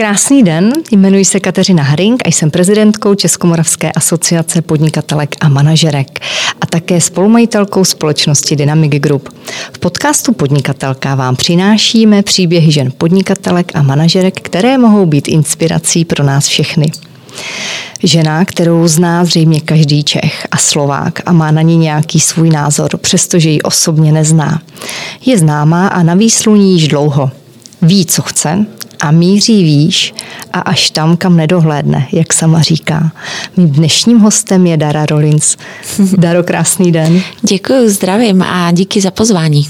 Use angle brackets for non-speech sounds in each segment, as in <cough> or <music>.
Krásný den, jmenuji se Kateřina Haring a jsem prezidentkou Českomoravské asociace podnikatelek a manažerek a také spolumajitelkou společnosti Dynamic Group. V podcastu Podnikatelka vám přinášíme příběhy žen podnikatelek a manažerek, které mohou být inspirací pro nás všechny. Žena, kterou zná zřejmě každý Čech a Slovák a má na ní nějaký svůj názor, přestože ji osobně nezná. Je známá a na výsluní již dlouho. Ví, co chce, a míří výš a až tam, kam nedohlédne, jak sama říká. Mým dnešním hostem je Dara Rollins. <laughs> Daro, krásný den. Děkuji, zdravím a díky za pozvání.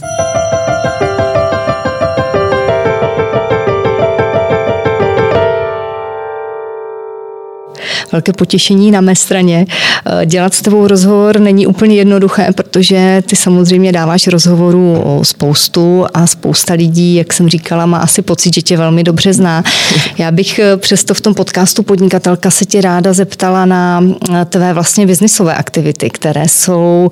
Velké potěšení na mé straně. Eh, dělat s tebou rozhovor není úplně jednoduché, protože ty samozřejmě dáváš rozhovorů o spoustu a spousta lidí, jak jsem říkala, má asi pocit, že tě velmi dobře zná. <laughs> Já bych eh, přesto v tom podcastu Podnikatelka se tě ráda zeptala na tvé vlastně biznisové aktivity, které jsou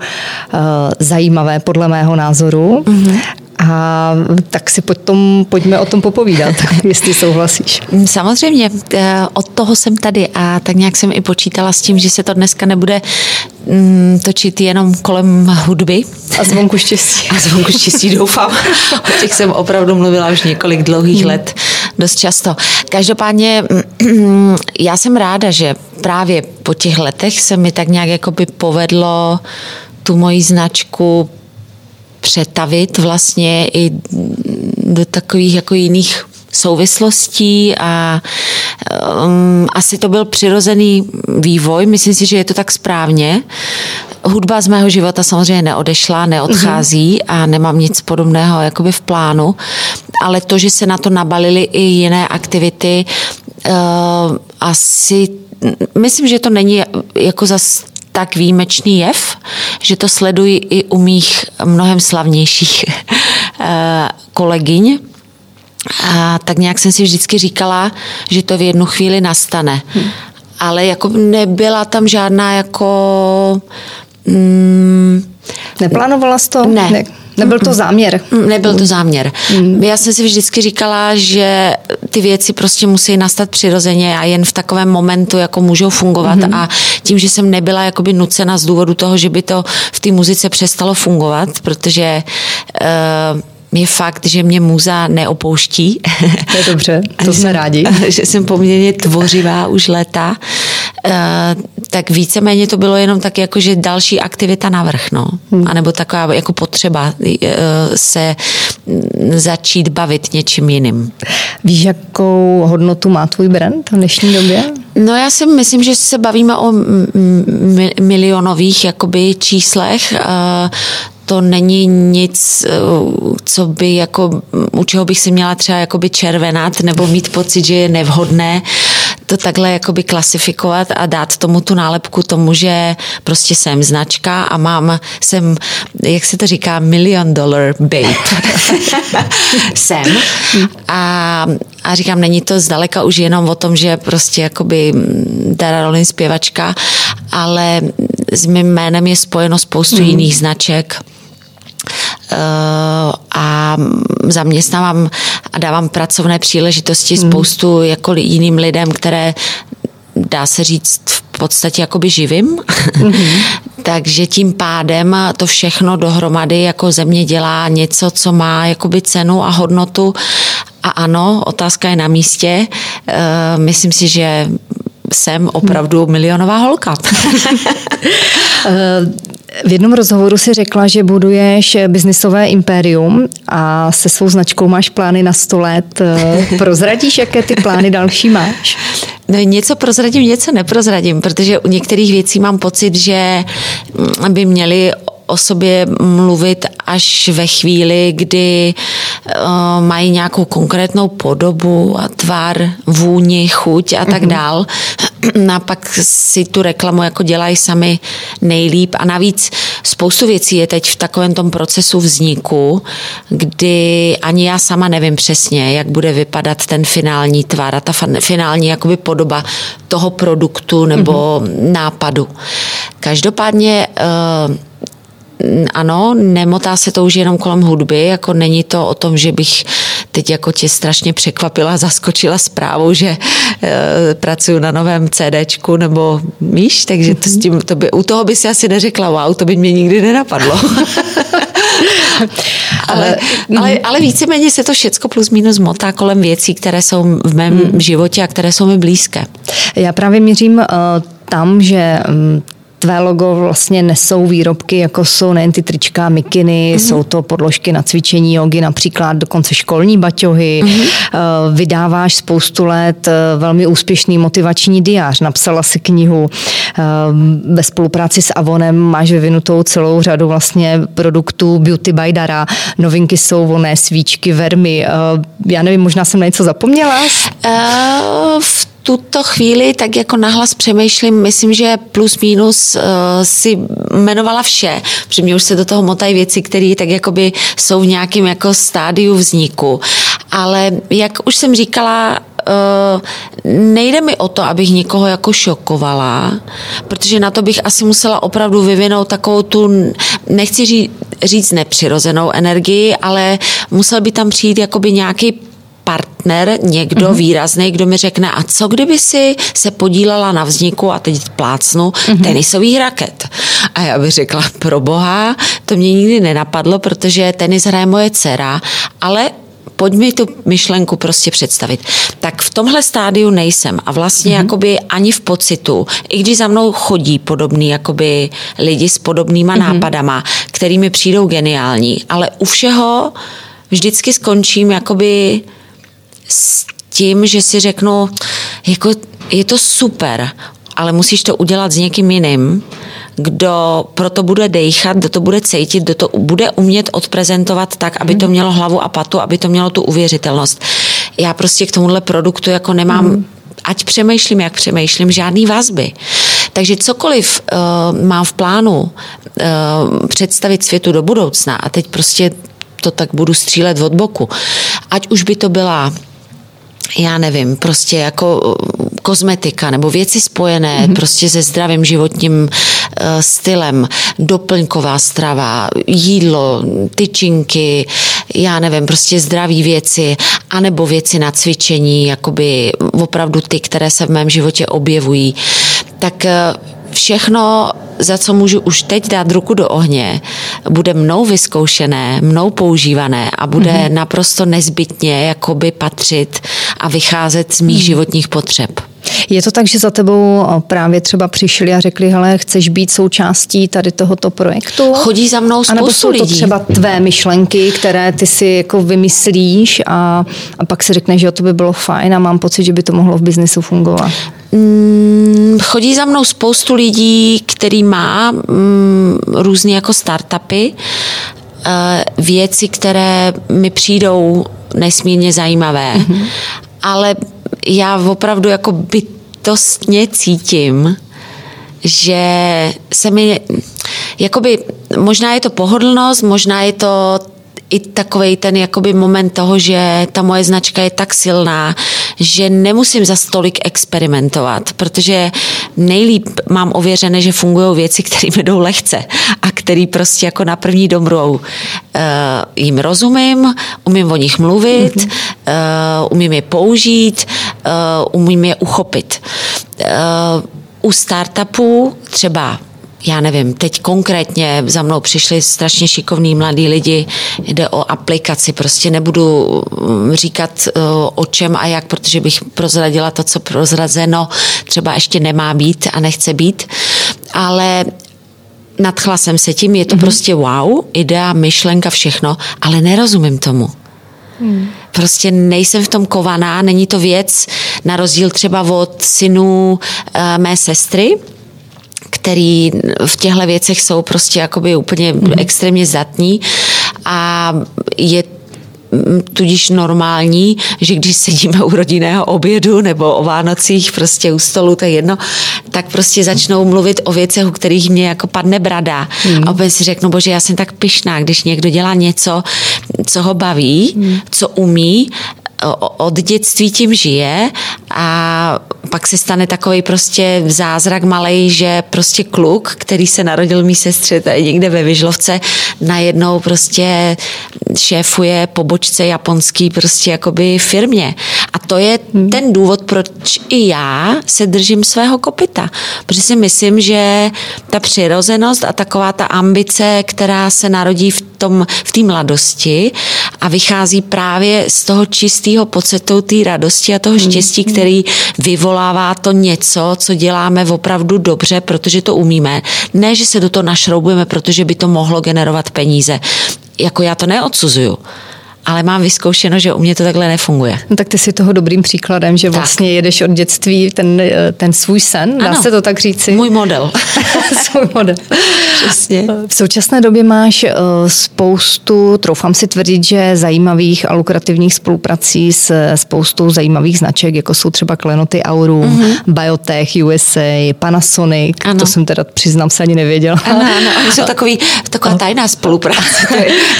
zajímavé podle mého názoru. Mm-hmm. A tak si potom, pojďme o tom popovídat, <laughs> jestli souhlasíš. Samozřejmě, eh, od toho jsem tady a tak nějak jsem i počítala s tím, že se to dneska nebude mm, točit jenom kolem hudby. A zvonku štěstí. A zvonku štěstí doufám. O těch jsem opravdu mluvila už několik dlouhých let, dost často. Každopádně já jsem ráda, že právě po těch letech se mi tak nějak jakoby povedlo tu moji značku přetavit vlastně i do takových jako jiných souvislostí a um, asi to byl přirozený vývoj, myslím si, že je to tak správně. Hudba z mého života samozřejmě neodešla, neodchází mm-hmm. a nemám nic podobného jakoby v plánu, ale to, že se na to nabalily i jiné aktivity, uh, asi myslím, že to není jako zas tak výjimečný jev, že to sleduji i u mých mnohem slavnějších <laughs> eh, kolegyň. A tak nějak jsem si vždycky říkala, že to v jednu chvíli nastane. Hmm. Ale jako nebyla tam žádná jako... Mm, Neplánovala jsi to? Ne. ne. Nebyl to záměr. Nebyl to záměr. Mm. Já jsem si vždycky říkala, že ty věci prostě musí nastat přirozeně a jen v takovém momentu jako můžou fungovat mm. a tím, že jsem nebyla jakoby nucena z důvodu toho, že by to v té muzice přestalo fungovat, protože uh, je fakt, že mě muza neopouští. To je dobře, to jsme <laughs> rádi. že jsem poměrně tvořivá už léta. Uh, tak víceméně to bylo jenom tak jako, že další aktivita navrh, no. Hmm. A nebo taková jako potřeba uh, se začít bavit něčím jiným. Víš, jakou hodnotu má tvůj brand v dnešní době? No já si myslím, že se bavíme o milionových jakoby číslech. Uh, to není nic, eh, co by jako, u čeho bych si měla třeba jakoby červenat nebo mít pocit, že je nevhodné to takhle jakoby klasifikovat a dát tomu tu nálepku tomu, že prostě jsem značka a mám, jsem, jak se to říká, million dollar babe. <laughs> jsem. A, a říkám, není to zdaleka už jenom o tom, že prostě jakoby Dara Rolin zpěvačka, ale s mým jménem je spojeno spoustu mm. jiných značek a zaměstnávám a dávám pracovné příležitosti hmm. spoustu jako jiným lidem, které dá se říct v podstatě jakoby živím. Mm-hmm. <laughs> Takže tím pádem to všechno dohromady jako země dělá něco, co má jakoby cenu a hodnotu. A ano, otázka je na místě. Uh, myslím si, že jsem opravdu milionová holka. <laughs> Eh, v jednom rozhovoru si řekla, že buduješ biznisové impérium a se svou značkou máš plány na 100 let. <laughs> Prozradíš, jaké ty plány další máš? No, něco prozradím, něco neprozradím, protože u některých věcí mám pocit, že by měly o sobě mluvit až ve chvíli, kdy uh, mají nějakou konkrétnou podobu a tvar, vůni, chuť a tak mm-hmm. dál. A pak si tu reklamu jako dělají sami nejlíp. A navíc spoustu věcí je teď v takovém tom procesu vzniku, kdy ani já sama nevím přesně, jak bude vypadat ten finální tvar a ta finální jakoby podoba toho produktu nebo mm-hmm. nápadu. Každopádně uh, ano, nemotá se to už jenom kolem hudby, jako není to o tom, že bych teď jako tě strašně překvapila, zaskočila zprávou, že e, pracuji na novém CDčku, nebo víš, takže to s mhm. tím, to by, u toho by si asi neřekla, wow, to by mě nikdy nenapadlo. <laughs> ale, ale, mhm. ale víceméně se to všecko plus minus motá kolem věcí, které jsou v mém mm. životě a které jsou mi blízké. Já právě měřím uh, tam, že um, tvé logo vlastně nesou výrobky, jako jsou nejen ty trička, mikiny, mm-hmm. jsou to podložky na cvičení jogy, například dokonce školní baťohy. Mm-hmm. Vydáváš spoustu let eh, velmi úspěšný motivační diář, napsala si knihu. Eh, ve spolupráci s Avonem máš vyvinutou celou řadu vlastně produktů Beauty by Dara. Novinky jsou volné svíčky, vermy. Já nevím, možná jsem na něco zapomněla? Uh, v tuto chvíli tak jako nahlas přemýšlím, myslím, že plus minus uh, si jmenovala vše, protože mě už se do toho motají věci, které tak jakoby jsou v nějakém jako stádiu vzniku. Ale jak už jsem říkala, Uh, nejde mi o to, abych někoho jako šokovala, protože na to bych asi musela opravdu vyvinout takovou tu, nechci říct, říct nepřirozenou energii, ale musel by tam přijít jakoby nějaký partner, někdo mm-hmm. výrazný, kdo mi řekne, a co kdyby si se podílela na vzniku, a teď plácnu, mm-hmm. tenisových raket. A já bych řekla, pro boha, to mě nikdy nenapadlo, protože tenis hraje moje dcera, ale pojď mi tu myšlenku prostě představit. Tak v tomhle stádiu nejsem a vlastně mm-hmm. jakoby ani v pocitu, i když za mnou chodí podobný jakoby lidi s podobnýma mm-hmm. nápadama, kterými přijdou geniální, ale u všeho vždycky skončím jakoby s tím, že si řeknu, jako je to super, ale musíš to udělat s někým jiným, kdo proto bude dejchat, kdo to bude cítit, kdo to bude umět odprezentovat tak, aby to mělo hlavu a patu, aby to mělo tu uvěřitelnost. Já prostě k tomuhle produktu jako nemám, mm. ať přemýšlím, jak přemýšlím, žádný vazby. Takže cokoliv uh, mám v plánu uh, představit světu do budoucna a teď prostě to tak budu střílet od boku, ať už by to byla já nevím, prostě jako uh, kozmetika nebo věci spojené mm-hmm. prostě se zdravým životním uh, stylem, doplňková strava, jídlo, tyčinky, já nevím, prostě zdraví věci, anebo věci na cvičení, jakoby opravdu ty, které se v mém životě objevují, tak uh, všechno, za co můžu už teď dát ruku do ohně, bude mnou vyzkoušené, mnou používané a bude mm-hmm. naprosto nezbytně jakoby patřit a vycházet z mých mm-hmm. životních potřeb. Je to tak, že za tebou právě třeba přišli a řekli, hele, chceš být součástí tady tohoto projektu? Chodí za mnou spoustu A jsou lidí. to třeba tvé myšlenky, které ty si jako vymyslíš a, a pak si řekneš, že to by bylo fajn a mám pocit, že by to mohlo v biznesu fungovat. Mm, chodí za mnou spoustu lidí, který má mm, různé jako startupy, eh, věci, které mi přijdou nesmírně zajímavé. Mm-hmm. Ale já opravdu jako bytostně cítím, že se mi, jakoby, možná je to pohodlnost, možná je to i takový ten jakoby moment toho, že ta moje značka je tak silná, že nemusím za stolik experimentovat, protože nejlíp mám ověřené, že fungují věci, které mi jdou lehce a který prostě jako na první dobrou uh, jim rozumím, umím o nich mluvit, mm-hmm. uh, umím je použít, uh, umím je uchopit. Uh, u startupů třeba já nevím, teď konkrétně za mnou přišli strašně šikovní mladí lidi, jde o aplikaci, prostě nebudu mm, říkat eh, o čem a jak, protože bych prozradila to, co prozrazeno třeba ještě nemá být a nechce být, ale nadchla jsem se tím, je to mm-hmm. prostě wow, idea, myšlenka, všechno, ale nerozumím tomu. Hmm. Prostě nejsem v tom kovaná, není to věc, na rozdíl třeba od synů uh, mé sestry, který v těchto věcech jsou prostě jakoby úplně mm-hmm. extrémně zatní a je tudíž normální, že když sedíme u rodinného obědu nebo o Vánocích prostě u stolu, to je jedno, tak prostě začnou mluvit o věcech, u kterých mě jako padne brada. Mm. A opět si řeknu, bože, já jsem tak pyšná, když někdo dělá něco, co ho baví, mm. co umí, od dětství tím žije a pak se stane takový prostě zázrak malej, že prostě kluk, který se narodil mý sestře tady někde ve Vyžlovce, najednou prostě šéfuje pobočce japonský prostě jakoby firmě. A to je hmm. ten důvod, proč i já se držím svého kopita. Protože si myslím, že ta přirozenost a taková ta ambice, která se narodí v tom, v té mladosti a vychází právě z toho čistého pocitu té radosti a toho hmm. štěstí, který vyvolává to něco, co děláme opravdu dobře, protože to umíme. Ne, že se do toho našroubujeme, protože by to mohlo generovat peníze. Jako já to neodsuzuju ale mám vyzkoušeno, že u mě to takhle nefunguje. No, tak ty jsi toho dobrým příkladem, že tak. vlastně jedeš od dětství ten, ten svůj sen, dá ano, se to tak říci? Můj model. <laughs> svůj model. Přesně. V současné době máš uh, spoustu, troufám si tvrdit, že zajímavých a lukrativních spoluprací s spoustou zajímavých značek, jako jsou třeba klenoty Aurum, mm-hmm. Biotech, USA, Panasonic, ano. to jsem teda přiznám se ani nevěděla. Ano, ano, oni jsou takový, taková tajná spolupráce.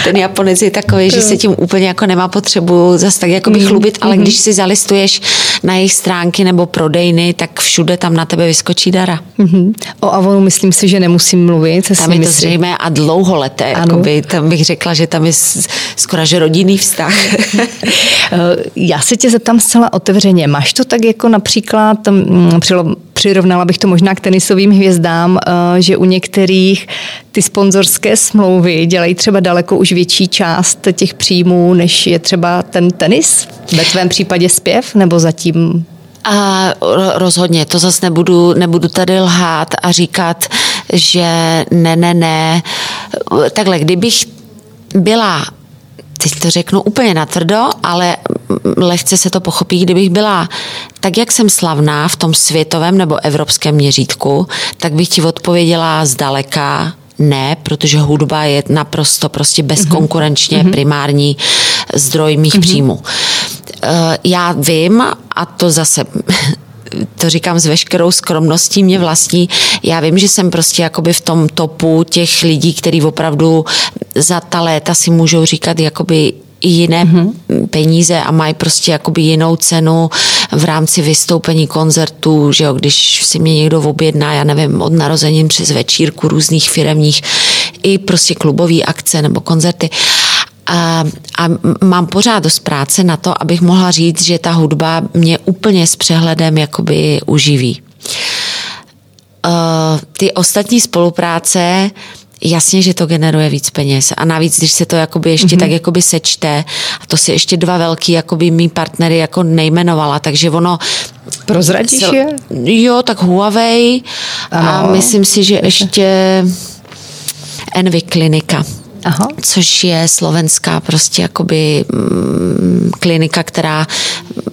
Ten Japonec je takový, že se tím úplně jako nemá potřebu zase tak jako by chlubit, ale mm. když si zalistuješ na jejich stránky nebo prodejny, tak všude tam na tebe vyskočí dara. Mm-hmm. O Avonu myslím si, že nemusím mluvit. Tam je to zřejmé a dlouholeté. Jakoby, tam bych řekla, že tam je skoro že rodinný vztah. <laughs> Eh, já se tě zeptám zcela otevřeně. Máš to tak jako například, mm, přirovnala bych to možná k tenisovým hvězdám, eh, že u některých ty sponzorské smlouvy dělají třeba daleko už větší část těch příjmů, než je třeba ten tenis? Ve tvém případě zpěv nebo zatím a rozhodně, to zase nebudu, nebudu tady lhát a říkat, že ne, ne, ne. Takhle, kdybych byla teď to řeknu úplně natvrdo, ale lehce se to pochopí, kdybych byla tak, jak jsem slavná v tom světovém nebo evropském měřítku, tak bych ti odpověděla zdaleka ne, protože hudba je naprosto prostě bezkonkurenčně mm-hmm. primární zdroj mých mm-hmm. příjmů. Eh, já vím, a to zase <laughs> to říkám s veškerou skromností mě vlastní. Já vím, že jsem prostě jakoby v tom topu těch lidí, kteří opravdu za ta léta si můžou říkat jakoby jiné mm-hmm. peníze a mají prostě jakoby jinou cenu v rámci vystoupení koncertů, že jo, když si mě někdo objedná, já nevím, od narozenin přes večírku různých firemních i prostě klubové akce nebo koncerty. A, a mám pořád dost práce na to, abych mohla říct, že ta hudba mě úplně s přehledem jakoby uživí. Uh, ty ostatní spolupráce Jasně, že to generuje víc peněz. A navíc, když se to jakoby ještě mm-hmm. tak jakoby sečte, a to si ještě dva velký jakoby mý partnery jako nejmenovala, takže ono... Prozradíš je? Jo, tak Huawei ano. a myslím si, že ještě Envy klinika. Aha. což je slovenská prostě jakoby mm, klinika, která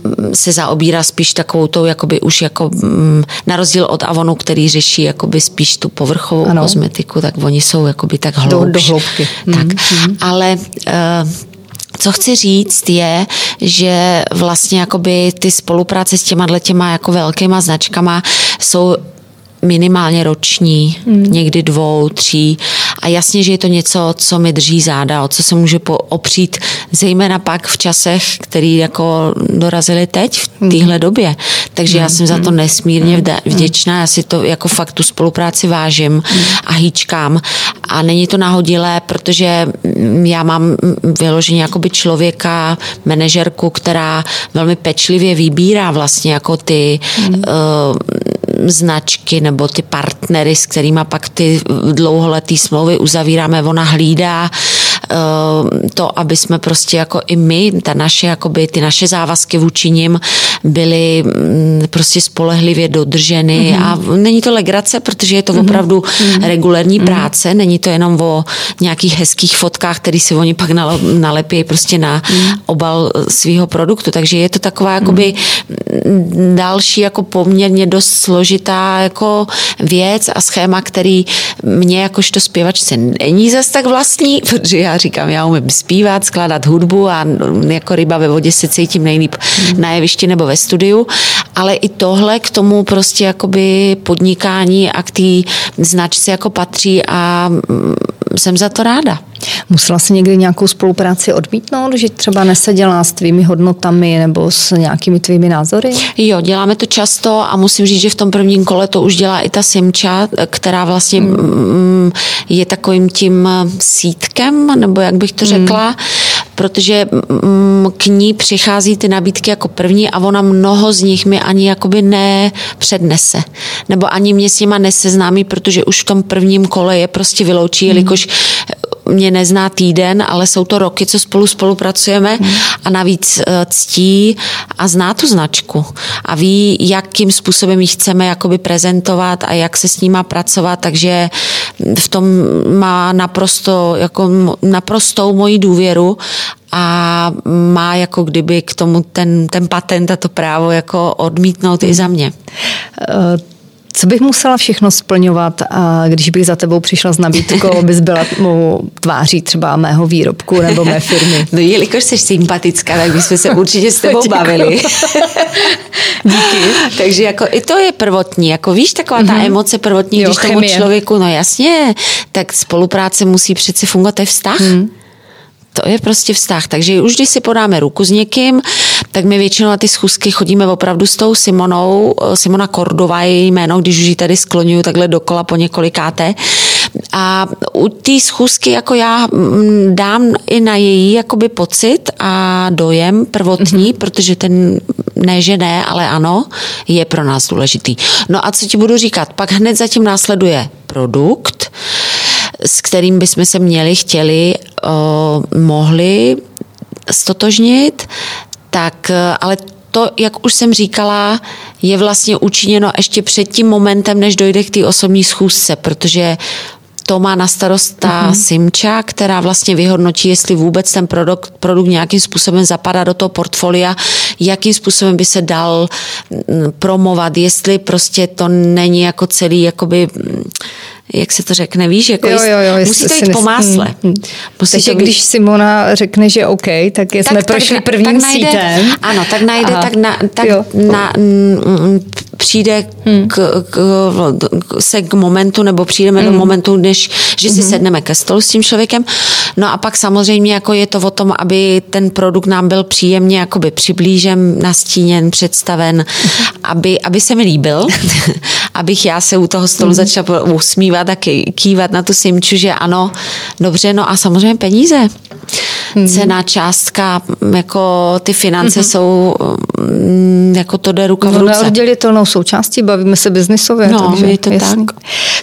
mm, se zaobírá spíš takovou tou jakoby už jako mm, na rozdíl od Avonu, který řeší jakoby spíš tu povrchovou ano. kosmetiku, tak oni jsou jakoby tak hloubš. Do, do hloubky. Tak, mm-hmm. ale uh, co chci říct je, že vlastně jakoby ty spolupráce s těma těma jako velkýma značkama jsou minimálně roční, mm. někdy dvou, tří. A jasně, že je to něco, co mi drží záda, o co se může opřít, zejména pak v časech, který jako dorazili teď, v hmm. téhle době. Takže já hmm. jsem za to hmm. nesmírně vděčná, já si to jako fakt tu spolupráci vážím a hýčkám. A není to nahodilé, protože já mám vyloženě jakoby člověka, manažerku, která velmi pečlivě vybírá vlastně jako ty uh, značky nebo ty partnery, s kterými pak ty dlouholetý smlouvy uzavíráme, ona hlídá to, aby jsme prostě jako i my, ta naše, jakoby, ty naše závazky vůči nim byly mm, prostě spolehlivě dodrženy mm-hmm. a není to legrace, protože je to mm-hmm. opravdu mm-hmm. regulární mm-hmm. práce, není to jenom o nějakých hezkých fotkách, který si oni pak nalepí prostě na mm-hmm. obal svého produktu, takže je to taková jakoby mm-hmm. další jako poměrně dost složitá jako věc a schéma, který mě jakožto zpěvačce není zas tak vlastní, <laughs> protože já říkám, já umím zpívat, skládat hudbu a jako ryba ve vodě se cítím nejlíp mm. na jevišti nebo ve studiu, ale i tohle k tomu prostě jakoby podnikání a k té značce jako patří a mm, jsem za to ráda. Musela si někdy nějakou spolupráci odmítnout, že třeba neseděla s tvými hodnotami nebo s nějakými tvými názory? Jo, děláme to často a musím říct, že v tom prvním kole to už dělá i ta Simča, která vlastně hmm. je takovým tím sítkem, nebo jak bych to řekla, hmm protože mm, k ní přichází ty nabídky jako první a ona mnoho z nich mi ani jakoby nepřednese. Nebo ani mě s nima neseznámí, protože už v tom prvním kole je prostě vyloučí, hmm. jelikož mě nezná týden, ale jsou to roky, co spolu spolupracujeme hmm. a navíc eh, ctí a zná tu značku a ví, jakým způsobem ji chceme jakoby prezentovat a jak se s ní má pracovat, takže v tom má naprosto, jako naprostou moji důvěru a má jako kdyby k tomu ten, ten patent a to právo jako odmítnout i za mě. Co bych musela všechno splňovat, a když bych za tebou přišla s nabídkou, <laughs> abys byla mou tváří třeba mého výrobku nebo mé firmy? No jelikož jsi sympatická, tak bychom se určitě s tebou <laughs> bavili. <laughs> Díky. Takže jako i to je prvotní, jako víš, taková ta mm-hmm. emoce prvotní, jo, když chemie. tomu člověku, no jasně, tak spolupráce musí přeci fungovat, to je vztah. Mm. To je prostě vztah. Takže už když si podáme ruku s někým, tak my většinou na ty schůzky chodíme opravdu s tou Simonou. Simona Kordová je její jméno, když už ji tady skloňuju takhle dokola po několikáté. A u té schůzky jako já mm, dám i na její jakoby pocit a dojem prvotní, mm-hmm. protože ten ne, že ne, ale ano, je pro nás důležitý. No a co ti budu říkat? Pak hned zatím následuje produkt, s kterým bychom se měli, chtěli, uh, mohli stotožnit, tak eh, ale to, jak už jsem říkala, je vlastně učiněno ještě před tím momentem, než dojde k té osobní schůzce, protože to má na starost ta uh-huh. Simča, která vlastně vyhodnotí, jestli vůbec ten produkt, produkt nějakým způsobem zapadá do toho portfolia, jakým způsobem by se dal mm, promovat, jestli prostě to není jako celý jakoby jak se to řekne, víš, jako jo, jo, jo, musí to jít po másle. Hmm, hmm. Musí Takže být... když Simona řekne, že OK, tak jsme tak, prošli tak, prvním tak najde, sítem. Ano, tak najde, Aha, tak, na, tak na, n, přijde hmm. k, k, k, se k momentu, nebo přijdeme hmm. do momentu, než, že si hmm. sedneme ke stolu s tím člověkem. No a pak samozřejmě jako je to o tom, aby ten produkt nám byl příjemně jakoby přiblížen, nastíněn, představen, hmm. aby, aby se mi líbil, <laughs> abych já se u toho stolu hmm. začala usmívat a kývat na tu simču, že ano, dobře, no a samozřejmě peníze. Hmm. Cena, částka, jako ty finance hmm. jsou, mm, jako to jde ruka v no, ruce. Neoddělitelnou součástí, bavíme se biznisově. No, takže, je to jasný. tak.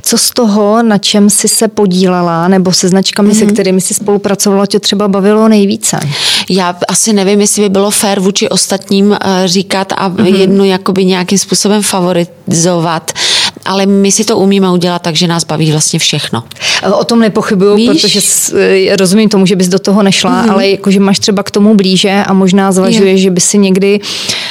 Co z toho, na čem jsi se podílela, nebo se značkami, hmm. se kterými jsi spolupracovala, tě třeba bavilo nejvíce? Já asi nevím, jestli by bylo fér vůči ostatním eh, říkat a hmm. jednu jakoby nějakým způsobem favorizovat ale my si to umíme udělat tak, že nás baví vlastně všechno. O tom nepochybuju, protože eh, rozumím tomu, že bys do toho nešla, mm-hmm. ale jakože máš třeba k tomu blíže a možná zvažuješ, že by si někdy, mm,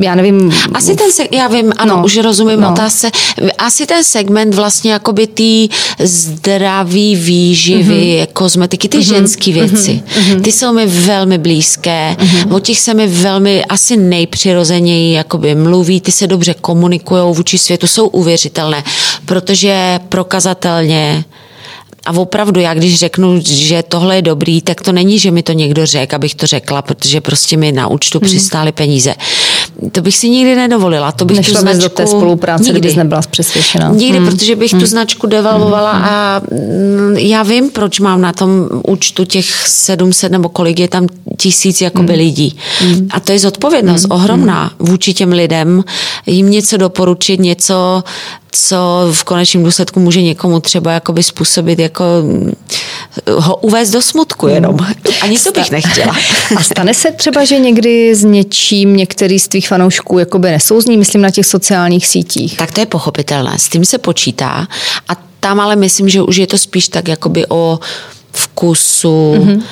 já nevím... Asi ten, se, já vím, ano, no, už rozumím no. otázce. Asi ten segment vlastně jakoby ty zdraví výživy, mm-hmm. kozmetiky, ty mm-hmm. ženské věci, mm-hmm. ty jsou mi velmi blízké, mm-hmm. o těch se mi velmi asi nejpřirozeněji jakoby mluví, ty se dobře komunikují vůči světu, jsou uvěřitelné, protože prokazatelně a opravdu, já když řeknu, že tohle je dobrý, tak to není, že mi to někdo řekl, abych to řekla, protože prostě mi na účtu hmm. přistály peníze. To bych si nikdy nedovolila. To bych Nešla tu značku... do té spolupráce, nikdy. kdybys nebyla přesvědčená. Nikdy, hmm. protože bych hmm. tu značku devalvovala hmm. a mm, já vím, proč mám na tom účtu těch 700 nebo kolik je tam tisíc jakoby hmm. lidí. Hmm. A to je zodpovědnost hmm. ohromná vůči těm lidem, jim něco doporučit, něco co v konečném důsledku může někomu třeba jakoby způsobit jako mm, ho uvést do smutku jenom. Ani to bych nechtěla. A stane se třeba, že někdy s něčím některý z tvých fanoušků jakoby nesouzní, myslím na těch sociálních sítích? Tak to je pochopitelné, s tím se počítá a tam ale myslím, že už je to spíš tak jakoby o vkusu, mm-hmm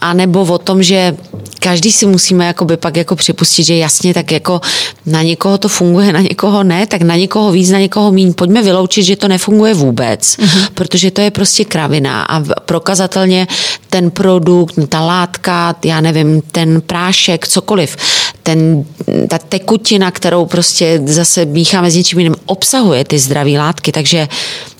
a nebo o tom, že každý si musíme jakoby pak jako připustit, že jasně, tak jako na někoho to funguje, na někoho ne, tak na někoho víc, na někoho míň. Pojďme vyloučit, že to nefunguje vůbec, mm-hmm. protože to je prostě kravina a prokazatelně ten produkt, ta látka, já nevím, ten prášek, cokoliv, ten, ta tekutina, kterou prostě zase mícháme s něčím jiným, obsahuje ty zdravé látky, takže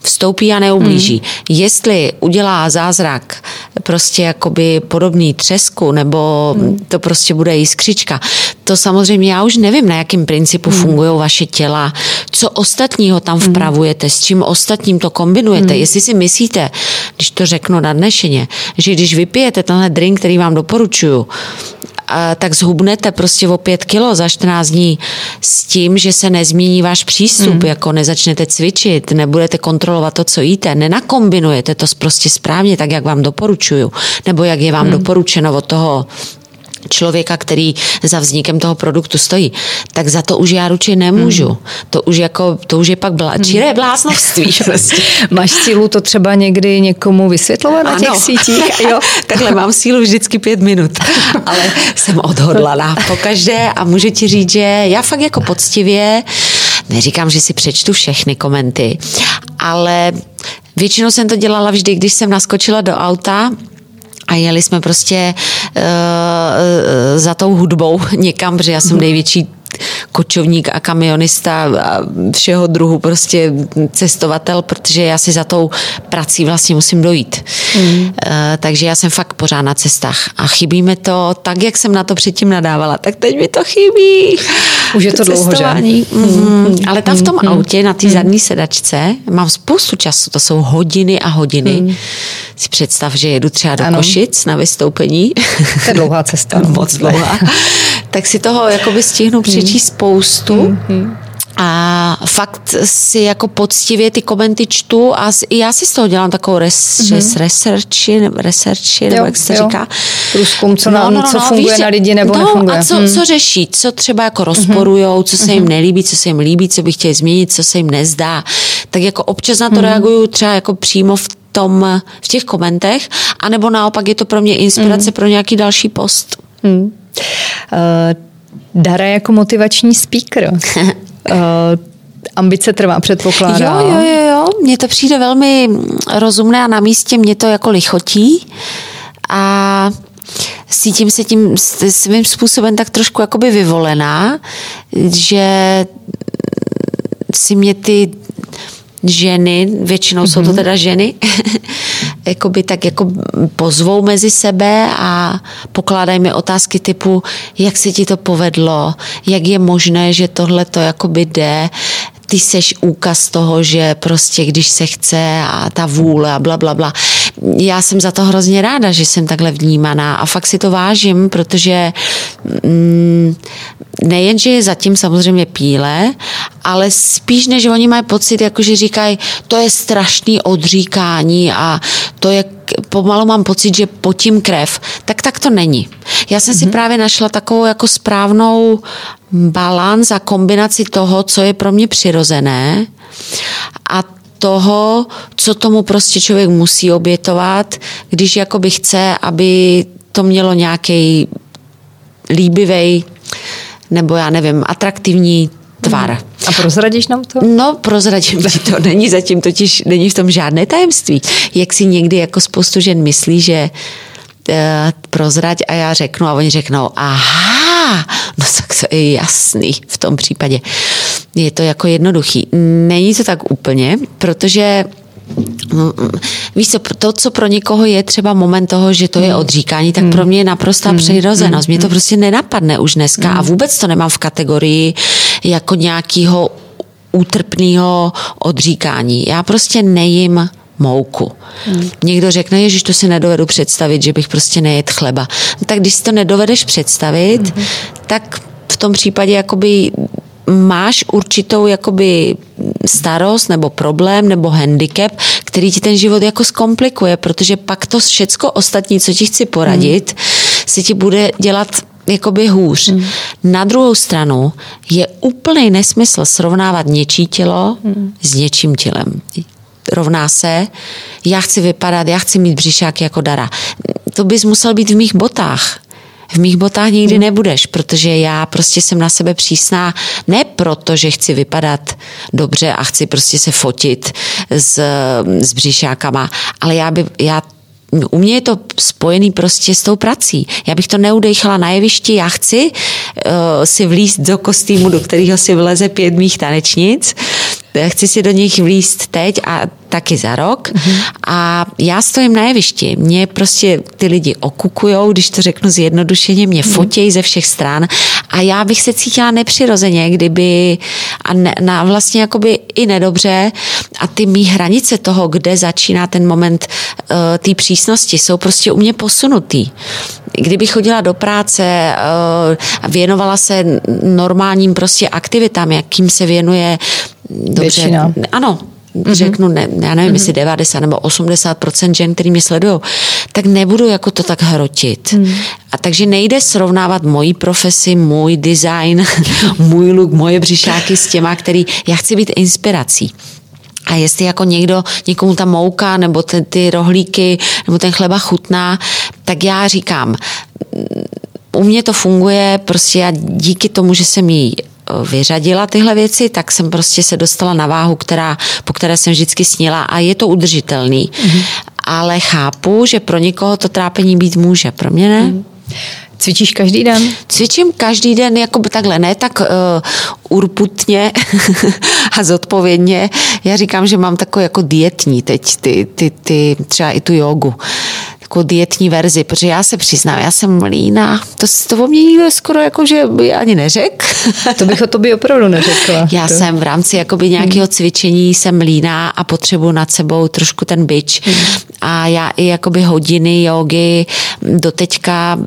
vstoupí a neublíží. Hmm. Jestli udělá zázrak prostě jakoby podobný třesku, nebo hmm. to prostě bude jiskřička, to samozřejmě já už nevím, na jakým principu hmm. fungují vaše těla, co ostatního tam hmm. vpravujete, s čím ostatním to kombinujete. Hmm. Jestli si myslíte, když to řeknu nadnešeně, že když vypijete tenhle drink, který vám doporučuju, tak zhubnete prostě o pět kilo za 14 dní s tím, že se nezmění váš přístup, mm. jako nezačnete cvičit, nebudete kontrolovat to, co jíte, nenakombinujete to prostě správně, tak jak vám doporučuju, nebo jak je vám mm. doporučeno od toho člověka, který za vznikem toho produktu stojí, tak za to už já ručit nemůžu. Hmm. To už jako, to už je pak blá, čiré bláznovství. <laughs> Prostě. Máš sílu to třeba někdy někomu vysvětlovat na těch sítích? <laughs> Jo. Takhle mám sílu vždycky pět minut, <laughs> ale jsem odhodlaná pokaždé a můžu ti říct, že já fakt jako poctivě, neříkám, že si přečtu všechny komenty, ale většinou jsem to dělala vždy, když jsem naskočila do auta a jeli jsme prostě uh, za tou hudbou <laughs> někam, protože já jsem největší kočovník a kamionista a všeho druhu prostě cestovatel, protože já si za tou prací vlastně musím dojít. Mm. Uh, takže já jsem fakt pořád na cestách a chybí mi to tak, jak jsem na to předtím nadávala, tak teď mi to chybí. Už je to, to dlouho, že? Mm. Mm. Ale tam v tom mm. autě, na té mm. zadní sedačce, mám spoustu času, to jsou hodiny a hodiny. Mm. Si představ, že jedu třeba do ano. Košic na vystoupení. To je dlouhá cesta. <laughs> Moc dlouhá. tak si toho jakoby stihnu přečíst spoustu. Mm-hmm. A fakt si jako poctivě ty komenty čtu a já si z toho dělám takovou res, mm-hmm. researchi, researchi nebo jak se jo. říká. Průzkum, co, nám, no, no, no, co funguje víš, na lidi nebo no, nefunguje. A co, hmm. co řeší, co třeba jako mhm. rozporujou, co se jim mm-hmm. nelíbí, co se jim líbí, co by chtěli změnit, co se jim nezdá. Tak jako občas na to mm-hmm. reaguju třeba jako přímo v tom, v těch komentech, anebo naopak je to pro mě inspirace mm. pro nějaký další post. Mm. Uh, Dara jako motivační speaker. uh, <laughs> ambice trvá, předpokládá. Jo, jo, jo, jo. Mně to přijde velmi rozumné a na místě mě to jako lichotí. A cítím se tím svým způsobem tak trošku jakoby vyvolená, že si mě ty ženy, většinou mm-hmm. jsou to mhm. teda ženy, jakoby tak jako pozvou mezi sebe a pokládají mi otázky typu, jak se ti to povedlo, jak je možné, že tohle to jakoby jde, ty seš úkaz toho, že prostě když se chce a ta vůle a bla, bla, bla. Já jsem za to hrozně ráda, že jsem takhle vnímaná a fakt si to vážím, protože mm, nejen, že je zatím samozřejmě píle, ale spíš než oni mají pocit, jako že říkají, to je strašný odříkání a to je pomalu mám pocit, že potím krev, tak tak to není. Já jsem mm-hmm. si mhm. právě našla takovou jako správnou balans a kombinaci toho, co je pro mě přirozené a toho, co tomu prostě člověk musí obětovat, když jakoby chce, aby to mělo nějaký líbivý nebo já nevím, atraktivní tvar. A prozradíš nám to? No, prozradím ti to. Není zatím totiž, není v tom žádné tajemství. Jak si někdy jako spoustu žen myslí, že uh, prozrať a já řeknu a oni řeknou, aha, no tak to je jasný v tom případě. Je to jako jednoduchý. Není to tak úplně, protože Víš co, to, co pro někoho je třeba moment toho, že to je hmm. odříkání, tak pro mě je naprostá hmm. přirozenost. Mě to hmm. prostě nenapadne už dneska a vůbec to nemám v kategorii jako nějakého útrpného odříkání. Já prostě nejím mouku. Hmm. Někdo řekne, že to si nedovedu představit, že bych prostě nejet chleba. No, tak když si to nedovedeš představit, hmm. tak v tom případě jakoby máš určitou jakoby starost nebo problém nebo handicap, který ti ten život jako zkomplikuje, protože pak to všecko ostatní, co ti chci poradit, hmm. si ti bude dělat jakoby hůř. Hmm. Na druhou stranu je úplný nesmysl srovnávat něčí tělo hmm. s něčím tělem. Rovná se, já chci vypadat, já chci mít břišák jako Dara. To bys musel být v mých botách v mých botách nikdy hmm. nebudeš, protože já prostě jsem na sebe přísná, ne proto, že chci vypadat dobře a chci prostě se fotit s, s břišákama, ale já, by, já u mě je to spojený prostě s tou prací. Já bych to neudejchala na jevišti, já chci uh, si vlízt do kostýmu, do kterého si vleze pět mých tanečnic, chci si do nich vlíst teď a taky za rok mm-hmm. a já stojím na jevišti. Mě prostě ty lidi okukujou, když to řeknu zjednodušeně, mě mm-hmm. fotějí ze všech stran a já bych se cítila nepřirozeně, kdyby a ne, na vlastně jakoby i nedobře a ty mý hranice toho, kde začíná ten moment uh, té přísnosti, jsou prostě u mě posunutý. Kdybych chodila do práce uh, a věnovala se normálním prostě aktivitám, jakým se věnuje dobře. Většina. Ano, mm-hmm. řeknu, ne, já nevím, mm-hmm. jestli 90 nebo 80% žen, který mě sledují, tak nebudu jako to tak hrotit. Mm. A takže nejde srovnávat moji profesi, můj design, <laughs> můj look, moje břišáky s těma, který, já chci být inspirací. A jestli jako někdo, někomu ta mouka nebo ty, ty rohlíky nebo ten chleba chutná, tak já říkám, u mě to funguje, prostě já díky tomu, že jsem jí vyřadila tyhle věci, tak jsem prostě se dostala na váhu, která, po které jsem vždycky snila a je to udržitelný. Mm-hmm. Ale chápu, že pro někoho to trápení být může, pro mě ne. Mm-hmm. Cvičíš každý den? Cvičím každý den, jako by takhle, ne tak uh, urputně <laughs> a zodpovědně. Já říkám, že mám takový jako dietní teď, ty, ty, ty, třeba i tu jogu takovou dietní verzi, protože já se přiznám, já jsem líná. To, to o mě nikdo skoro jako, že by ani neřekl. To bych o tobě opravdu neřekla. Já to. jsem v rámci jakoby nějakého cvičení jsem líná a potřebuji nad sebou trošku ten byč. Hmm. A já i jakoby hodiny jogy do teďka,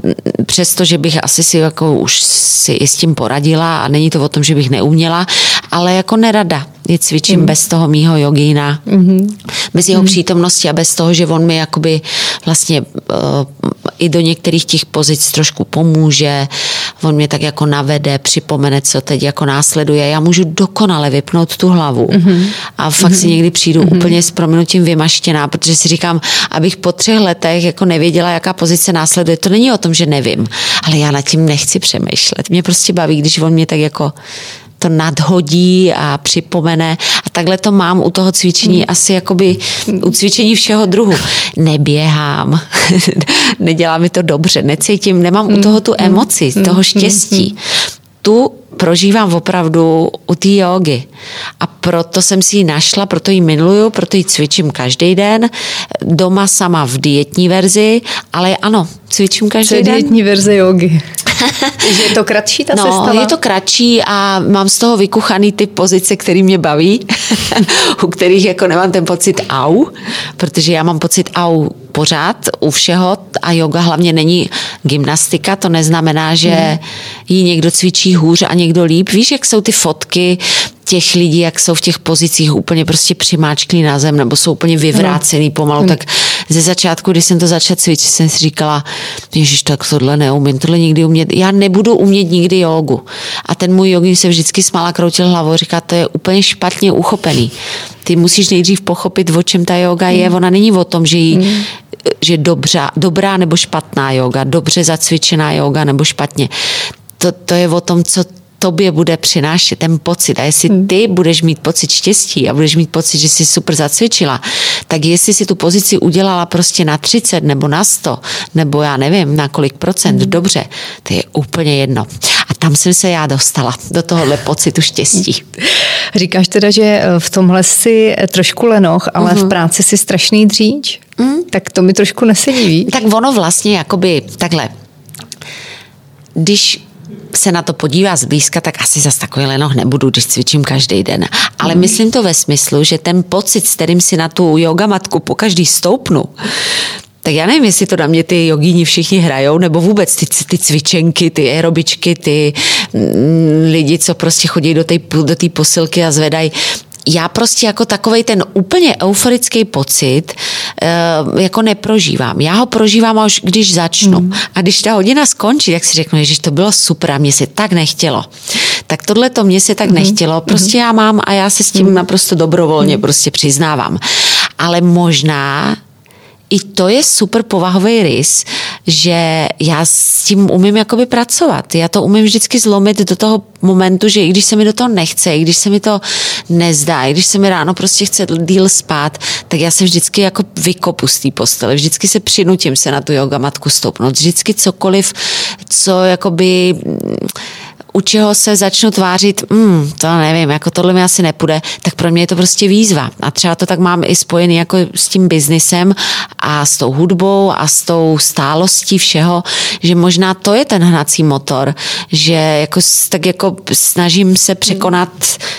přesto, že bych asi si jako už si i s tím poradila a není to o tom, že bych neuměla, ale jako nerada je cvičím mm. bez toho mýho jogína, mm-hmm. bez jeho mm. přítomnosti a bez toho, že on mi jakoby vlastně uh, i do některých těch pozic trošku pomůže, on mě tak jako navede, připomene, co teď jako následuje. Já můžu dokonale vypnout tu hlavu mm-hmm. a fakt mm-hmm. si někdy přijdu mm-hmm. úplně s prominutím vymaštěná, protože si říkám, abych po třech letech jako nevěděla, jaká pozice následuje. To není o tom, že nevím, ale já nad tím nechci přemýšlet. Mě prostě baví, když on mě tak jako to nadhodí a připomene. A takhle to mám u toho cvičení hmm. asi jakoby u cvičení všeho druhu. Neběhám, <laughs> nedělá mi to dobře, necítím, nemám u hmm. toho tu emoci, hmm. toho štěstí. Tu prožívám opravdu u té jogy. A proto jsem si ji našla, proto ji miluju, proto ji cvičím každý den. Doma sama v dietní verzi, ale ano, cvičím každý den. dietní verze jogy? <laughs> je to kratší ta no, sestava? je to kratší a mám z toho vykuchaný ty pozice, který mě baví, <laughs> u kterých jako nemám ten pocit au, protože já mám pocit au pořád u všeho a yoga hlavně není gymnastika, to neznamená, že hmm. ji někdo cvičí hůř a někdo líp. Víš, jak jsou ty fotky těch lidí, jak jsou v těch pozicích úplně prostě přimáčklí na zem nebo jsou úplně vyvrácený pomalu, tak ze začátku, když jsem to začala cvičit, jsem si říkala, ježiš, tak tohle neumím, tohle nikdy umět, já nebudu umět nikdy jogu. A ten můj jogin se vždycky smála kroutil hlavou, říká, to je úplně špatně uchopený. Ty musíš nejdřív pochopit, o čem ta yoga je. Mm. Ona není o tom, že jí, mm. že dobře, dobrá nebo špatná yoga, dobře zacvičená yoga nebo špatně. To, to je o tom, co tobě bude přinášet ten pocit. A jestli hmm. ty budeš mít pocit štěstí a budeš mít pocit, že jsi super zacvičila, tak jestli si tu pozici udělala prostě na 30 nebo na 100, nebo já nevím, na kolik procent, hmm. dobře, to je úplně jedno. A tam jsem se já dostala, do tohohle pocitu štěstí. Říkáš teda, že eh, v tomhle si eh, trošku lenoch, ale uh-huh. v mhm. práci si strašný dříč? Mm. Tak to mi trošku nesedí, víš? Tak ono vlastně jakoby takhle. Když se na to podívá zblízka, tak asi zas takový lenoch nebudu, když cvičím každý den. Ale mm. myslím to ve smyslu, že ten pocit, s kterým si na tu yoga matku po každý stoupnu, tak já nevím, jestli to na mě ty jogíni všichni hrajou, nebo vůbec ty, ty cvičenky, ty aerobičky, ty mm, lidi, co prostě chodí do té do posilky a zvedají já prostě jako takovej ten úplně euforický pocit uh, jako neprožívám. Já ho prožívám až když začnu. Mm. A když ta hodina skončí, tak si řeknu, že to bylo super a mě se tak nechtělo. Tak tohle to mě se tak mm. nechtělo. Prostě mm. já mám a já se s tím mm. naprosto dobrovolně mm. prostě přiznávám. Ale možná i to je super povahový rys, že já s tím umím jakoby pracovat. Já to umím vždycky zlomit do toho momentu, že i když se mi do toho nechce, i když se mi to nezdá, i když se mi ráno prostě chce díl spát, tak já se vždycky jako vykopu z té postele. Vždycky se přinutím se na tu yoga matku stoupnout. Vždycky cokoliv, co jakoby u čeho se začnu tvářit, mm, to nevím, jako tohle mi asi nepůjde, tak pro mě je to prostě výzva. A třeba to tak mám i spojený jako s tím biznisem a s tou hudbou a s tou stálostí všeho, že možná to je ten hnací motor, že jako, tak jako snažím se překonat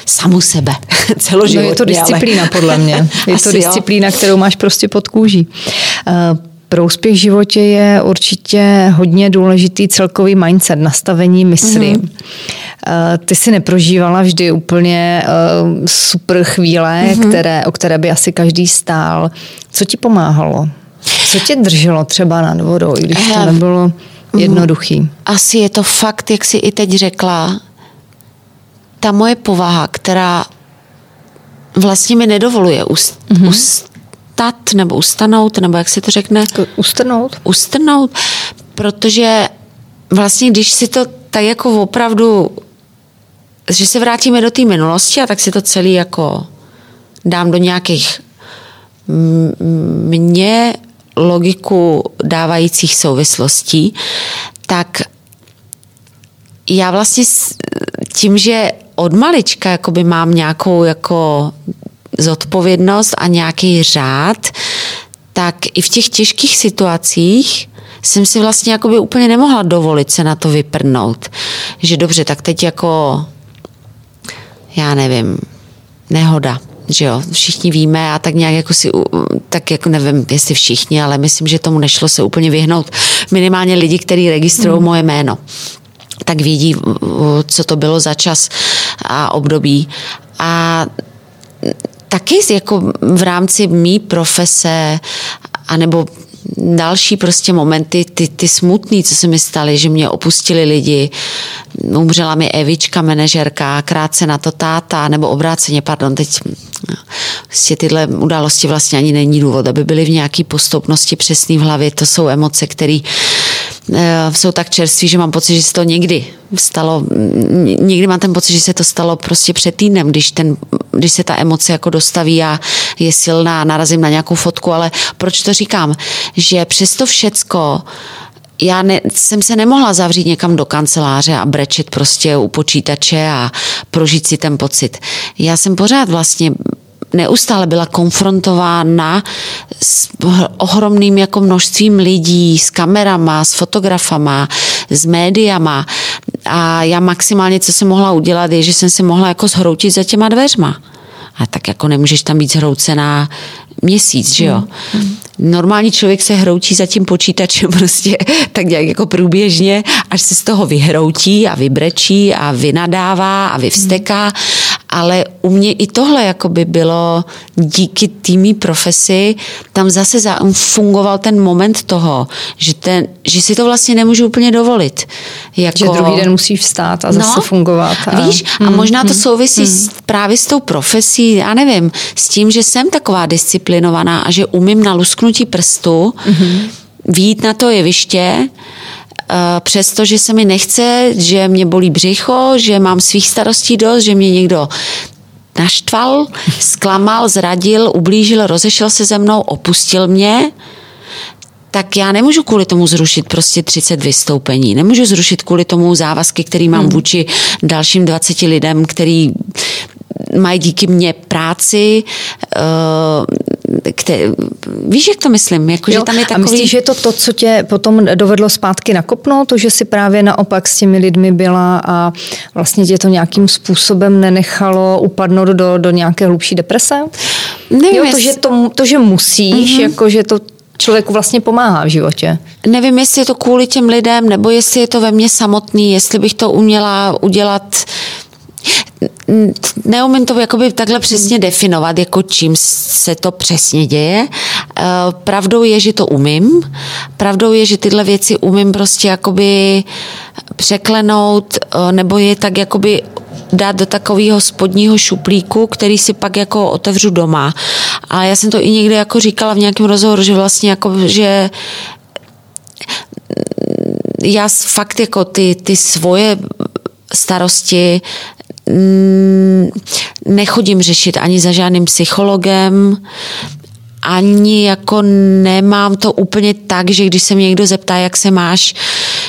samu sebe <laughs> celoživotně. No je to disciplína ale... podle mě. <laughs> Je to disciplína, jo. kterou máš prostě pod kůží. Uh, pro úspěch v životě je určitě hodně důležitý celkový mindset, nastavení mysli. Mm-hmm. Ty si neprožívala vždy úplně eh, super chvíle, mm-hmm. které, o které by asi každý stál. Co ti pomáhalo? Co tě drželo třeba nad vodou, i když to nebylo mhm. jednoduchý? Asi je to fakt, jak jsi i teď řekla, ta moje povaha, která vlastně mi nedovoluje ust, mm-hmm. ust, ustat nebo ustanout, nebo jak se to řekne? Ustrnout. Ustrnout, protože vlastně, když si to tak jako opravdu, že se vrátíme do té minulosti a tak si to celý jako dám do nějakých mě logiku dávajících souvislostí, tak já vlastně tím, že od malička jakoby mám nějakou jako zodpovědnost a nějaký řád, tak i v těch těžkých situacích jsem si vlastně jakoby úplně nemohla dovolit se na to vyprnout. Že dobře, tak teď jako, já nevím, nehoda, že jo, všichni víme a tak nějak jako si, tak jako nevím, jestli všichni, ale myslím, že tomu nešlo se úplně vyhnout. Minimálně lidi, kteří registrují mm. moje jméno tak vědí, co to bylo za čas a období. A taky jako v rámci mý profese anebo další prostě momenty, ty, ty smutný, co se mi staly, že mě opustili lidi, umřela mi Evička, manažerka, krátce na to táta, nebo obráceně, pardon, teď vlastně tyhle události vlastně ani není důvod, aby byly v nějaký postupnosti přesný v hlavě, to jsou emoce, které jsou tak čerství, že mám pocit, že se to někdy stalo, někdy mám ten pocit, že se to stalo prostě před týdnem, když, ten, když se ta emoce jako dostaví a je silná narazím na nějakou fotku, ale proč to říkám? Že přesto všecko já ne, jsem se nemohla zavřít někam do kanceláře a brečet prostě u počítače a prožít si ten pocit. Já jsem pořád vlastně neustále byla konfrontována s ohromným jako množstvím lidí, s kamerama, s fotografama, s médiama a já maximálně, co jsem mohla udělat, je, že jsem se mohla jako zhroutit za těma dveřma. A tak jako nemůžeš tam být zhroucená měsíc, že jo. Mm. Normální člověk se hroutí za tím počítačem <laughs> prostě tak nějak jako průběžně, až se z toho vyhroutí a vybrečí a vynadává a vyvsteká. Mm ale u mě i tohle jako by bylo díky týmí profesi, tam zase za, fungoval ten moment toho, že, ten, že si to vlastně nemůžu úplně dovolit. Jako, že druhý den musí vstát a zase no, fungovat. A, víš, a hmm, možná to hmm, souvisí hmm. s, právě s tou profesí, já nevím, s tím, že jsem taková disciplinovaná a že umím na lusknutí prstu hmm. výjít na to jeviště přestože se mi nechce, že mě bolí břicho, že mám svých starostí dost, že mě někdo naštval, <laughs> zklamal, zradil, ublížil, rozešel se ze mnou, opustil mě, tak já nemůžu kvůli tomu zrušit prostě 30 vystoupení. Nemůžu zrušit kvůli tomu závazky, který mám hmm. vůči dalším 20 lidem, který mají díky mně práci, které, víš, jak to myslím? Jako, jo, že tam je takový... A myslíš, že je to to, co tě potom dovedlo zpátky nakopnout, to, že si právě naopak s těmi lidmi byla a vlastně tě to nějakým způsobem nenechalo upadnout do, do nějaké hlubší deprese? Nevím, jo, to, že, to, to, že musíš, mm-hmm. jako, že to člověku vlastně pomáhá v životě. Nevím, jestli je to kvůli těm lidem, nebo jestli je to ve mně samotný, jestli bych to uměla udělat neumím to jakoby takhle přesně definovat, jako čím se to přesně děje. Eh, pravdou je, že to umím. Pravdou je, že tyhle věci umím prostě jakoby překlenout eh, nebo je tak jakoby dát do takového spodního šuplíku, který si pak jako otevřu doma. A já jsem to i někde jako říkala v nějakém rozhovoru, že vlastně jako, že já fakt jako ty, ty svoje starosti nechodím řešit ani za žádným psychologem, ani jako nemám to úplně tak, že když se mě někdo zeptá, jak se máš,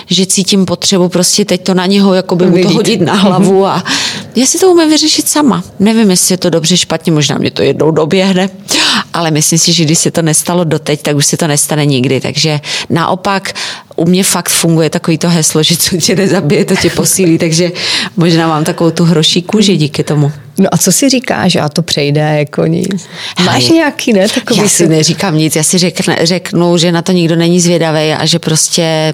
že cítím potřebu prostě teď to na něho jako by mu to hodit na hlavu a já si to umím vyřešit sama. Nevím, jestli je to dobře, špatně, možná mě to jednou doběhne, ale myslím si, že když se to nestalo doteď, tak už se to nestane nikdy. Takže naopak u mě fakt funguje takový to heslo, že co tě nezabije, to tě posílí, takže možná mám takovou tu hroší kůži díky tomu. No a co si říkáš, a to přejde jako nic? Máš Hej, nějaký, ne? Takový já si neříkám nic, já si řekne, řeknu, že na to nikdo není zvědavý a že prostě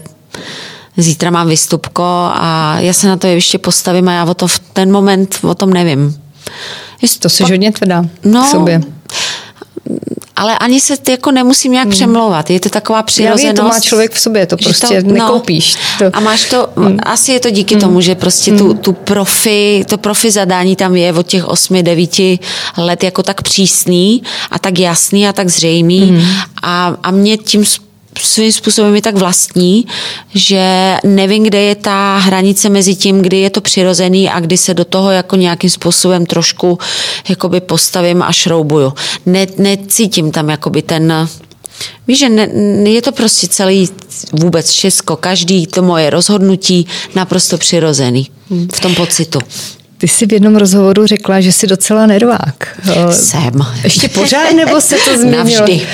zítra mám vystupko a já se na to ještě postavím a já o to v ten moment o tom nevím. Jestli to jsi hodně tvrdá no, k sobě ale ani se jako nemusím nějak hmm. přemlouvat. Je to taková přirozenost. Já vím, to má člověk v sobě, to prostě to, no, nekoupíš. To. A máš to, hmm. asi je to díky hmm. tomu, že prostě hmm. tu, tu profi, to profi zadání tam je od těch 8-9 let jako tak přísný a tak jasný a tak zřejmý hmm. a, a mě tím svým způsobem je tak vlastní, že nevím, kde je ta hranice mezi tím, kdy je to přirozený a kdy se do toho jako nějakým způsobem trošku jakoby postavím a šroubuju. Ne, necítím tam jakoby ten Víš, že ne, je to prostě celý vůbec všechno, každý to moje rozhodnutí naprosto přirozený v tom pocitu. Ty jsi v jednom rozhovoru řekla, že jsi docela nervák. Jsem. Ještě pořád, nebo se to změnilo? Navždy. <laughs>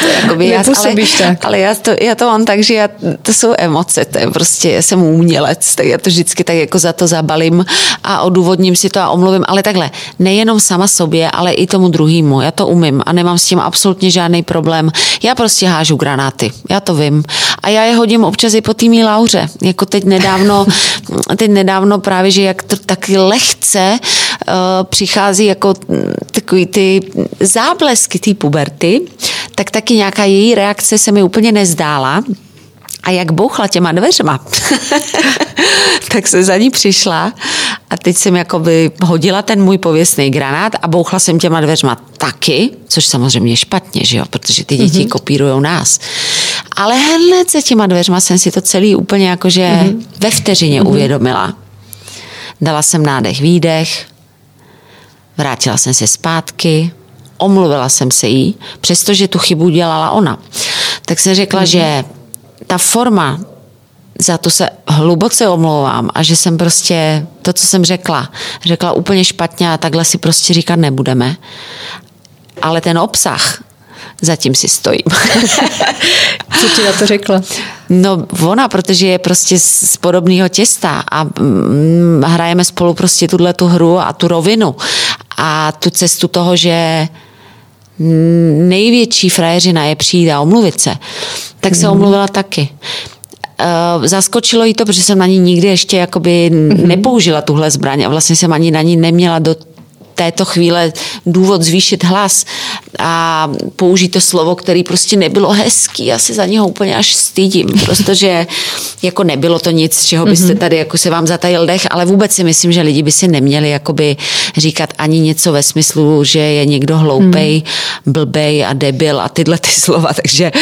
to jakoby já, ale, tak. Ale já to, já to mám tak, že já, to jsou emoce, to je prostě, já jsem umělec, tak já to vždycky tak jako za to zabalím a odůvodním si to a omluvím, ale takhle, nejenom sama sobě, ale i tomu druhému. Já to umím a nemám s tím absolutně žádný problém. Já prostě hážu granáty, já to vím. A já je hodím občas i po týmí Lauře. Jako teď nedávno, teď nedávno právě, že jak to taky lehce uh, přichází jako takový ty záblesky té puberty, tak taky nějaká její reakce se mi úplně nezdála. A jak bouchla těma dveřma, <laughs> tak se za ní přišla a teď jsem jakoby hodila ten můj pověstný granát a bouchla jsem těma dveřma taky, což samozřejmě je špatně, že jo, protože ty děti mm-hmm. kopírují nás. Ale hned se těma dveřma jsem si to celý úplně jakože mm-hmm. ve vteřině mm-hmm. uvědomila. Dala jsem nádech, výdech, vrátila jsem se zpátky, omluvila jsem se jí, přestože tu chybu dělala ona. Tak jsem řekla, mm-hmm. že ta forma, za to se hluboce omlouvám a že jsem prostě to, co jsem řekla, řekla úplně špatně a takhle si prostě říkat nebudeme. Ale ten obsah, zatím si stojím. <laughs> Co ti na to řekla? No ona, protože je prostě z podobného těsta a mm, hrajeme spolu prostě tuhle tu hru a tu rovinu a tu cestu toho, že největší frajeřina je přijít a omluvit se, tak se mm. omluvila taky. Uh, zaskočilo jí to, protože jsem na ní nikdy ještě jakoby mm-hmm. nepoužila tuhle zbraň a vlastně jsem ani na ní neměla do této chvíle důvod zvýšit hlas a použít to slovo, který prostě nebylo hezký. Já se za něho úplně až stydím, <laughs> protože jako nebylo to nic, z čeho byste mhm. tady jako se vám zatajil dech, ale vůbec si myslím, že lidi by si neměli jakoby říkat ani něco ve smyslu, že je někdo hloupej, hmm. blbej a debil a tyhle ty slova, takže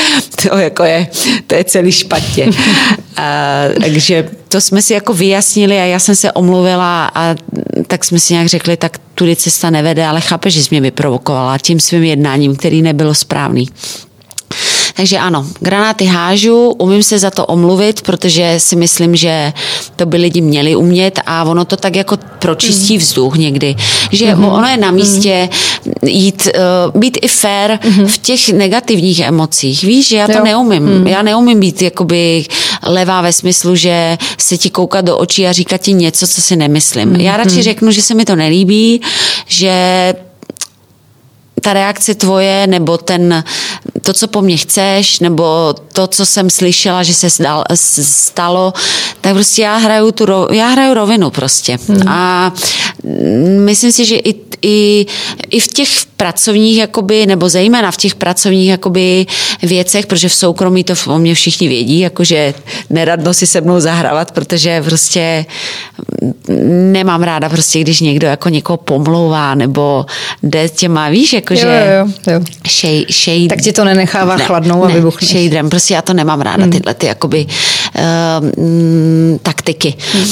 to jako je, to je celý špatně. <laughs> a, takže to jsme si jako vyjasnili a já jsem se omluvila a tak jsme si nějak řekli, tak tudy cesta nevede, ale chápe, že jsi mě vyprovokovala tím svým jednáním, který nebylo správný. Takže ano, granáty hážu, umím se za to omluvit, protože si myslím, že to by lidi měli umět a ono to tak jako pročistí mm. vzduch někdy. Že mm-hmm. ono je na místě jít, uh, být i fair mm-hmm. v těch negativních emocích. Víš, že já to jo. neumím. Mm. Já neumím být jakoby levá ve smyslu, že se ti koukat do očí a říkat ti něco, co si nemyslím. Mm. Já radši řeknu, že se mi to nelíbí, že ta reakce tvoje, nebo ten, to, co po mně chceš, nebo to, co jsem slyšela, že se stalo, tak prostě já hraju, tu, já hraju rovinu prostě. Hmm. A myslím si, že i, i, i v těch pracovních, jakoby, nebo zejména v těch pracovních jakoby, věcech, protože v soukromí to o mě všichni vědí, jakože neradno si se mnou zahrávat, protože prostě nemám ráda prostě, když někdo jako někoho pomlouvá, nebo jde těma, víš, jakože jo, jo, jo. Šej, šej, tak ti to nenechává ne, chladnou a vybuchneš. Šejdrem, prostě já to nemám ráda, hmm. tyhle ty jakoby uh, taktiky. Hmm.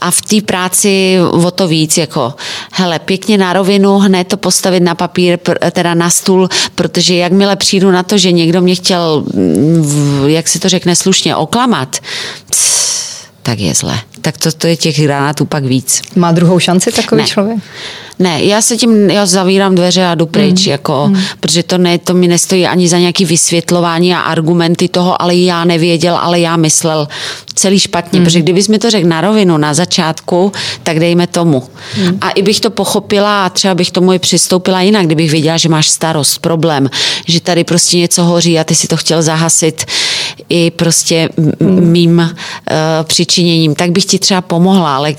a v té práci o to víc, jako hele, pěkně na rovinu, hned to postavit na papír, teda na stůl, protože jakmile přijdu na to, že někdo mě chtěl, mm, jak se to řekne slušně, oklamat, tak je zle. Tak to, to je těch granátů pak víc. Má druhou šanci takový ne. člověk? Ne, já se tím, já zavírám dveře a jdu pryč, mm. jako, mm. protože to, ne, to mi nestojí ani za nějaký vysvětlování a argumenty toho, ale já nevěděl, ale já myslel celý špatně, mm. protože kdybys mi to řekl na rovinu, na začátku, tak dejme tomu. Mm. A i bych to pochopila a třeba bych tomu i přistoupila jinak, kdybych věděla, že máš starost, problém, že tady prostě něco hoří a ty si to chtěl zahasit i prostě mým uh, přičiněním, tak bych ti třeba pomohla, ale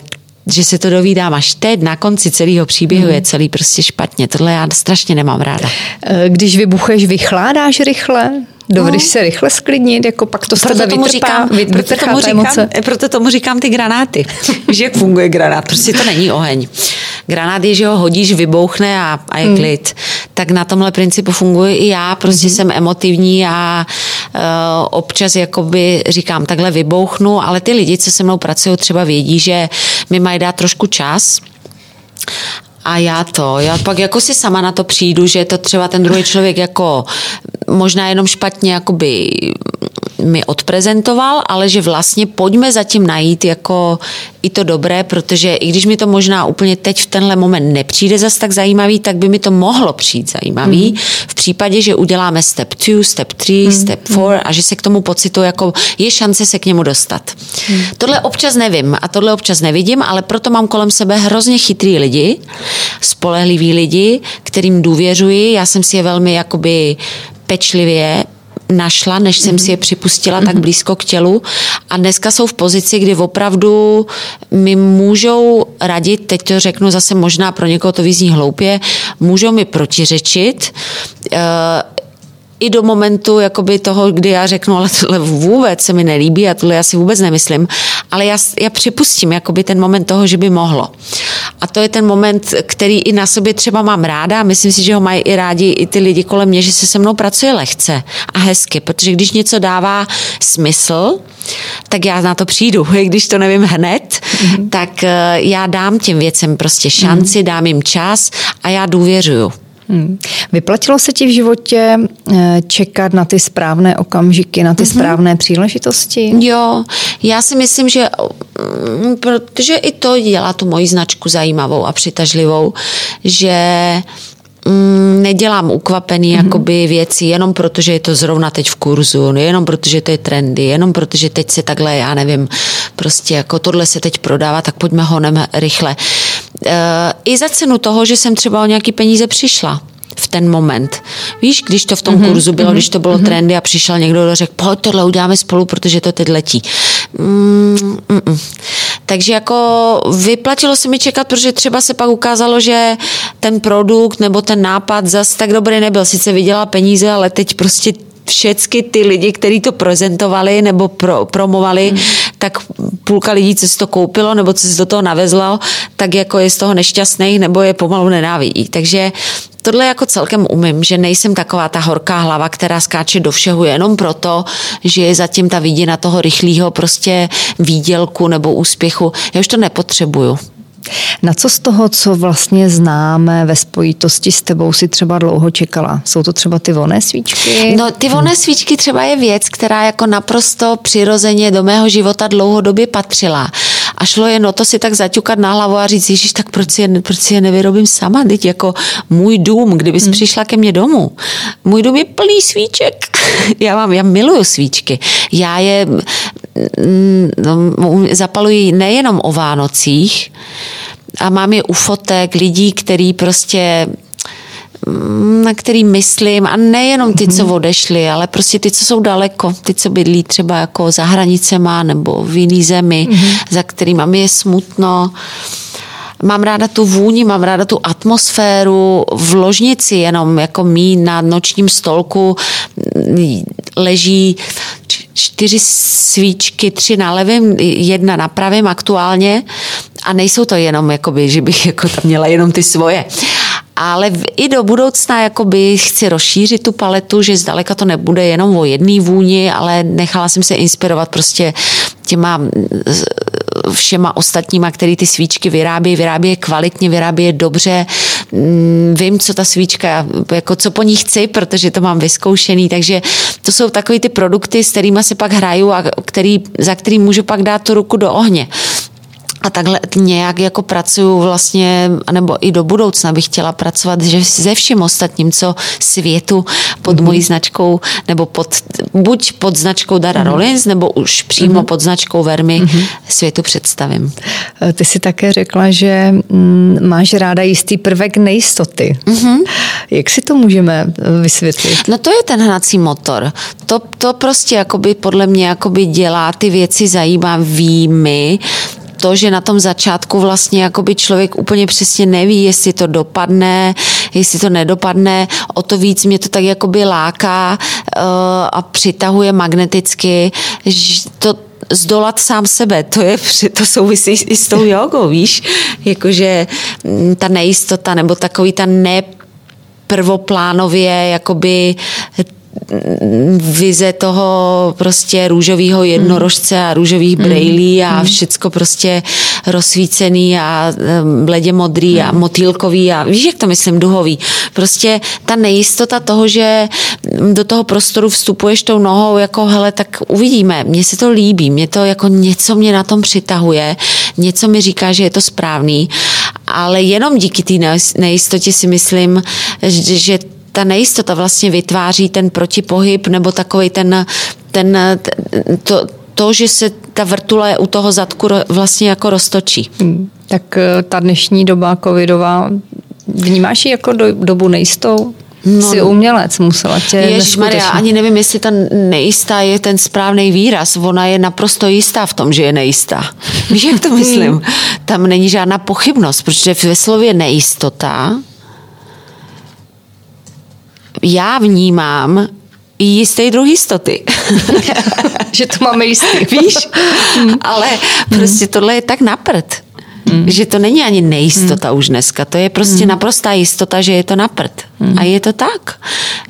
že se to dovídám až teď na konci celého příběhu mm. je celý prostě špatně. Tohle já strašně nemám ráda. Eh, když vybucheš, vychládáš rychle? Dovedeš no. se rychle sklidnit, jako pak to z proto tebe tomu vytrpá, říkám, proto tomu říkám, emoce. proto tomu říkám ty granáty. <laughs> Víš, jak funguje granát? Prostě to není oheň. Granát je, že ho hodíš, vybouchne a, a je hmm. klid. Tak na tomhle principu funguje i já. Prostě hmm. jsem emotivní a uh, občas jakoby říkám, takhle vybouchnu, ale ty lidi, co se mnou pracují, třeba vědí, že mi mají dát trošku čas a já to, já pak jako si sama na to přijdu, že to třeba ten druhý člověk jako možná jenom špatně jakoby mi odprezentoval, ale že vlastně pojďme zatím najít jako i to dobré, protože i když mi to možná úplně teď v tenhle moment nepřijde zas tak zajímavý, tak by mi to mohlo přijít zajímavý. Mm. V případě, že uděláme step 2, step 3, mm. step 4 mm. a že se k tomu pocitu jako je šance se k němu dostat. Mm. Tohle občas nevím a tohle občas nevidím, ale proto mám kolem sebe hrozně chytrý lidi, spolehliví lidi, kterým důvěřuji. Já jsem si je velmi jakoby pečlivě našla, než jsem si je připustila tak blízko k tělu. A dneska jsou v pozici, kdy opravdu mi můžou radit, teď to řeknu zase možná pro někoho to vyzní hloupě, můžou mi protiřečit, eh, i do momentu jakoby toho, kdy já řeknu, ale tohle vůbec se mi nelíbí a tohle já si vůbec nemyslím, ale já, já připustím jakoby ten moment toho, že by mohlo. A to je ten moment, který i na sobě třeba mám ráda a myslím si, že ho mají i rádi i ty lidi kolem mě, že se se mnou pracuje lehce a hezky, protože když něco dává smysl, tak já na to přijdu. <laughs> I když to nevím hned, mm-hmm. tak eh, já dám těm věcem prostě šanci, mm-hmm. dám jim čas a já důvěřuju. Hmm. Vyplatilo se ti v životě eh, čekat na ty správné okamžiky, na ty mm-hmm. správné příležitosti? Jo, já si myslím, že mm, protože i to dělá tu moji značku zajímavou a přitažlivou, že mm, nedělám ukvapený mm-hmm. jakoby věci jenom protože je to zrovna teď v kurzu, jenom protože to je trendy, jenom protože teď se takhle, já nevím, prostě jako tohle se teď prodává, tak pojďme honem rychle. Eh, i za cenu toho, že jsem třeba o nějaký peníze přišla v ten moment. Víš, když to v tom mm-hmm, kurzu bylo, mm-hmm, když to bylo mm-hmm. trendy a přišel někdo, kdo řekl, pojď tohle uděláme spolu, protože to teď letí. Mm, mm, mm. Takže jako vyplatilo se mi čekat, protože třeba se pak ukázalo, že ten produkt nebo ten nápad zas tak dobrý nebyl. Sice vydělala peníze, ale teď prostě všechny ty lidi, kteří to prezentovali nebo pro, promovali, hmm. Tak půlka lidí, co si to koupilo nebo co si do toho navezlo, tak jako je z toho nešťastný nebo je pomalu nenávidí. Takže tohle jako celkem umím, že nejsem taková ta horká hlava, která skáče do všeho jenom proto, že je zatím ta vidina toho rychlého prostě výdělku nebo úspěchu. Já už to nepotřebuju. Na co z toho, co vlastně známe ve spojitosti s tebou, si třeba dlouho čekala? Jsou to třeba ty voné svíčky? No, ty voné svíčky třeba je věc, která jako naprosto přirozeně do mého života dlouhodobě patřila. A šlo jen o to si tak zaťukat na hlavu a říct, Ježíš, tak proč si, je, proč si je nevyrobím sama? Teď jako můj dům, kdybys hmm. přišla ke mně domů. Můj dům je plný svíček. <laughs> já mám, já miluju svíčky. Já je mm, no, zapaluji nejenom o Vánocích, a mám je u fotek lidí, který prostě mm, na který myslím a nejenom ty, co mhm. odešli, ale prostě ty, co jsou daleko, ty, co bydlí třeba jako za hranicema nebo v jiný zemi, mm-hmm. za kterými mi je smutno. Mám ráda tu vůni, mám ráda tu atmosféru v ložnici, jenom jako mý na nočním stolku leží čtyři svíčky, tři na levém, jedna na pravém aktuálně a nejsou to jenom, jakoby, že bych jako tam měla jenom ty svoje. Ale i do budoucna jakoby chci rozšířit tu paletu, že zdaleka to nebude jenom o jedné vůni, ale nechala jsem se inspirovat prostě těma všema ostatníma, který ty svíčky vyrábí, vyrábí je kvalitně, vyrábí je dobře, mm, vím, co ta svíčka, jako co po ní chci, protože to mám vyzkoušený, takže to jsou takový ty produkty, s kterými si pak hraju a který, za který můžu pak dát tu ruku do ohně. A takhle nějak jako pracuju vlastně, nebo i do budoucna bych chtěla pracovat že se vším ostatním, co světu pod mm-hmm. mojí značkou, nebo pod, buď pod značkou Dara mm-hmm. Rollins, nebo už přímo mm-hmm. pod značkou Vermi mm-hmm. světu představím. Eh, ty si také řekla, že mm, máš ráda jistý prvek nejistoty. Mm-hmm. Jak si to můžeme eh, vysvětlit? No to je ten hnací motor. To, to prostě jakoby podle mě jakoby dělá ty věci zajímavými, to, že na tom začátku vlastně jakoby člověk úplně přesně neví, jestli to dopadne, jestli to nedopadne, o to víc mě to tak jakoby láká uh, a přitahuje magneticky, že to, zdolat sám sebe, to je, to souvisí i s tou jogou, víš, jakože mm, ta nejistota nebo takový ta ne prvoplánově jakoby vize toho prostě růžového jednorožce a růžových mm. brejlí a mm. všecko prostě rozsvícený a bledě modrý a mm. motýlkový a víš, jak to myslím, duhový. Prostě ta nejistota toho, že do toho prostoru vstupuješ tou nohou, jako hele, tak uvidíme. Mně se to líbí, mě to jako něco mě na tom přitahuje, něco mi říká, že je to správný, ale jenom díky té nejistotě si myslím, že ta nejistota vlastně vytváří ten protipohyb nebo takový ten, ten to, to, že se ta vrtule u toho zadku vlastně jako roztočí. Hmm. Tak eh, ta dnešní doba covidová, vnímáš ji jako do, dobu nejistou? No, Jsi umělec, musela tě Jež Maria, ani nevím, jestli ta nejistá je ten správný výraz. Ona je naprosto jistá v tom, že je nejistá. Víš, jak to myslím? Tam není žádná pochybnost, protože ve slově nejistota já vnímám jistý druh jistoty. <laughs> že to máme jistý. Víš? Ale prostě tohle je tak naprt. Mm. Že to není ani nejistota mm. už dneska, to je prostě mm. naprostá jistota, že je to naprt. Mm. A je to tak.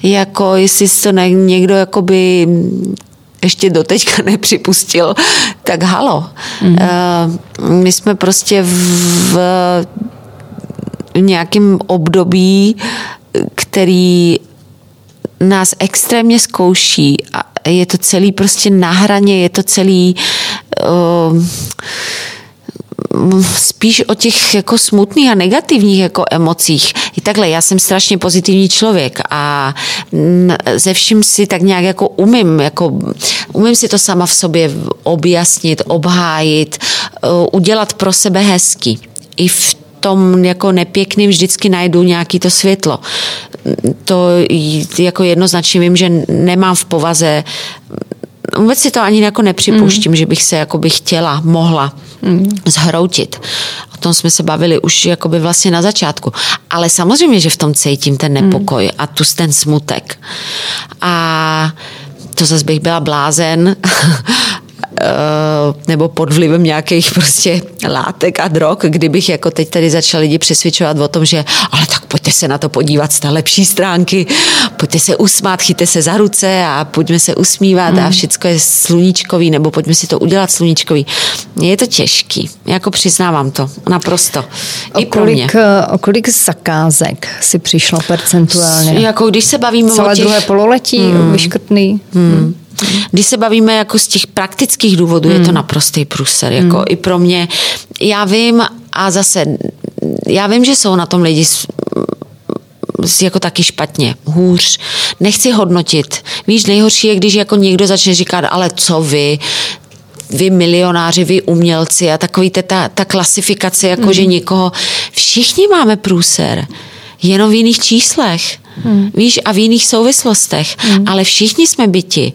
Jako jestli to ne, někdo jakoby ještě doteďka <laughs> nepřipustil, tak halo. Mm. Uh, my jsme prostě v, v nějakém období, který nás extrémně zkouší a je to celý prostě na hraně, je to celý uh, spíš o těch jako smutných a negativních jako emocích. I takhle, já jsem strašně pozitivní člověk a ze vším si tak nějak jako umím, jako umím si to sama v sobě objasnit, obhájit, uh, udělat pro sebe hezky. I v tom jako nepěkným vždycky najdu nějaký to světlo. To jako jednoznačně vím, že nemám v povaze vůbec si to ani jako nepřipouštím, mm. že bych se jako bych chtěla, mohla mm. zhroutit. O tom jsme se bavili už jakoby vlastně na začátku. Ale samozřejmě, že v tom cítím ten nepokoj mm. a tu ten smutek. A to zase bych byla blázen <laughs> nebo pod vlivem nějakých prostě látek a drog, kdybych jako teď tady začal lidi přesvědčovat o tom, že ale tak pojďte se na to podívat z té lepší stránky, pojďte se usmát, chyťte se za ruce a pojďme se usmívat hmm. a všechno je sluníčkový, nebo pojďme si to udělat sluníčkový. Je to těžký, jako přiznávám to, naprosto. I o kolik, eh, o kolik zakázek si přišlo percentuálně? Jako když se bavíme Celé o těch... druhé pololetí hmm. vyškrtný? Hmm. Hmm. Když se bavíme jako z těch praktických důvodů, hmm. je to hmm. naprostý průser. Jako hmm. i pro mě. Já vím a zase, já vím, že jsou na tom lidi jako taky špatně, hůř. Nechci hodnotit. Víš, nejhorší je, když jako někdo začne říkat, ale co vy, vy milionáři, vy umělci a takový ta, ta klasifikace, jako mm. že někoho, všichni máme průser, jenom v jiných číslech. Hmm. Víš, a v jiných souvislostech. Hmm. Ale všichni jsme byti.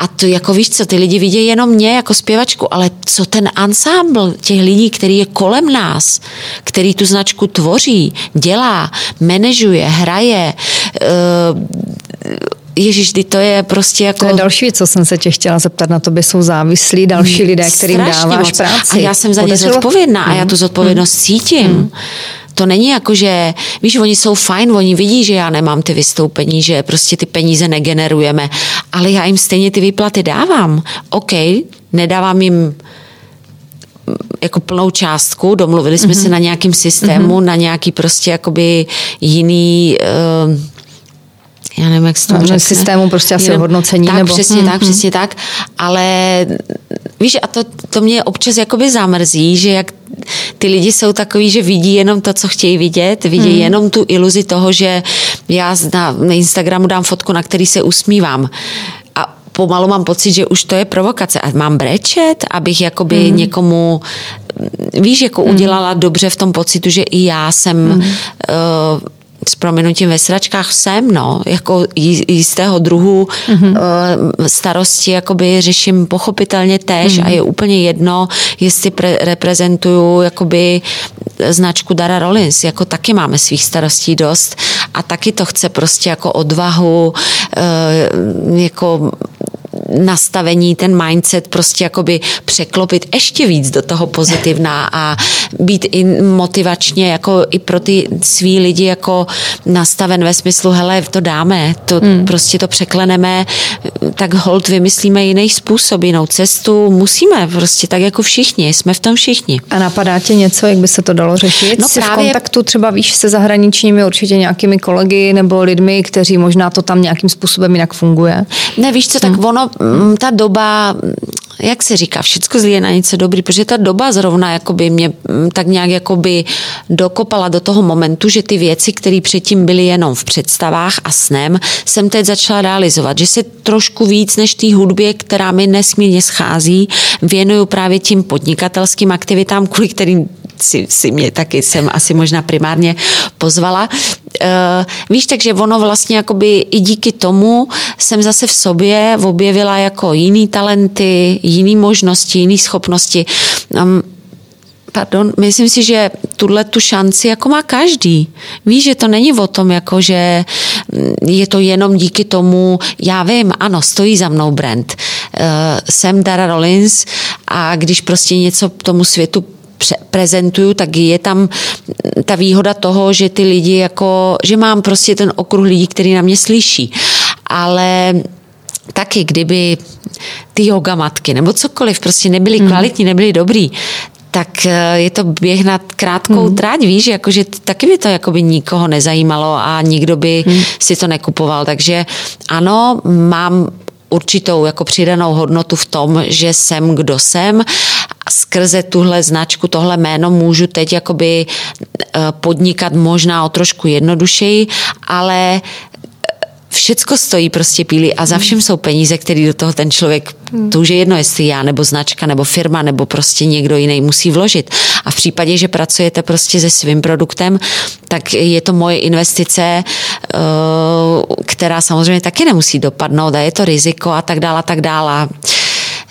A to jako víš co, ty lidi vidí jenom mě jako zpěvačku, ale co ten ansámbl těch lidí, který je kolem nás, který tu značku tvoří, dělá, manažuje, hraje, uh, Ježíš, to je prostě jako... To je další věc, co jsem se tě chtěla zeptat. Na tobě jsou závislí další lidé, kterým dáváš moc. práci. A já jsem za ně zodpovědná hmm. a já tu zodpovědnost hmm. cítím. Hmm. To není jako, že, víš, oni jsou fajn, oni vidí, že já nemám ty vystoupení, že prostě ty peníze negenerujeme, ale já jim stejně ty výplaty dávám. OK, nedávám jim jako plnou částku, domluvili jsme mm-hmm. se na nějakým systému, mm-hmm. na nějaký prostě jakoby jiný uh, já nevím, jak se to řekne. systému prostě asi Jenom, hodnocení. Tak, nebo... přesně hmm, tak, hmm. přesně tak. Ale víš, a to, to mě občas jakoby zamrzí, že jak ty lidi jsou takový, že vidí jenom to, co chtějí vidět, vidí hmm. jenom tu iluzi toho, že já na, na Instagramu dám fotku, na který se usmívám a pomalu mám pocit, že už to je provokace. A mám brečet, abych jakoby hmm. někomu víš, jako hmm. udělala dobře v tom pocitu, že i já jsem hmm. uh, s proměnutím ve sračkách jsem, no, jako jistého druhu mm-hmm. starosti jakoby řeším pochopitelně též mm-hmm. a je úplně jedno, jestli pre- reprezentuju jakoby značku Dara Rollins, jako taky máme svých starostí dost a taky to chce prostě jako odvahu, eh, jako nastavení, ten mindset prostě jakoby překlopit ještě víc do toho pozitivná a být i motivačně jako i pro ty svý lidi jako nastaven ve smyslu, hele, to dáme, to hmm. prostě to překleneme, tak hold vymyslíme jiný způsob, jinou cestu, musíme prostě tak jako všichni, jsme v tom všichni. A napadá tě něco, jak by se to dalo řešit? No Jsi právě... v kontaktu třeba víš se zahraničními určitě nějakými kolegy nebo lidmi, kteří možná to tam nějakým způsobem jinak funguje? Ne, víš co, tak hmm. ono ta doba, jak se říká, všechno zlí je na něco dobrý, protože ta doba zrovna jakoby mě mm, tak nějak jakoby dokopala do toho momentu, že ty věci, které předtím byly jenom v představách a snem, jsem teď začala realizovat, že se trošku víc než té hudbě, která mi nesmírně schází, věnuju právě tím podnikatelským aktivitám, kvůli kterým si, si mě taky jsem asi možná primárně pozvala. Uh, víš, takže ono vlastně jakoby i díky tomu jsem zase v sobě objevila jako jiný talenty, jiný možnosti, jiný schopnosti. Um, pardon, myslím si, že tuhle tu šanci jako má každý. Víš, že to není o tom, jako že je to jenom díky tomu, já vím, ano, stojí za mnou brand. Uh, jsem Dara Rollins a když prostě něco tomu světu prezentuju, tak je tam ta výhoda toho, že ty lidi jako, že mám prostě ten okruh lidí, který na mě slyší. Ale taky, kdyby ty yoga matky nebo cokoliv prostě nebyly hmm. kvalitní, nebyly dobrý, tak eh, je to běh na krátkou hmm. tráť, víš, jakože taky by to jakoby nikoho nezajímalo a nikdo by hmm. si to nekupoval. Takže ano, mám určitou jako přidanou hodnotu v tom, že jsem kdo jsem skrze tuhle značku, tohle jméno můžu teď jakoby eh, podnikat možná o trošku jednodušeji, ale všecko stojí prostě píly a za všem jsou peníze, které do toho ten člověk, to už je jedno, jestli já, nebo značka, nebo firma, nebo prostě někdo jiný musí vložit. A v případě, že pracujete prostě se svým produktem, tak je to moje investice, eh, která samozřejmě taky nemusí dopadnout a je to riziko a tak dále a tak dále.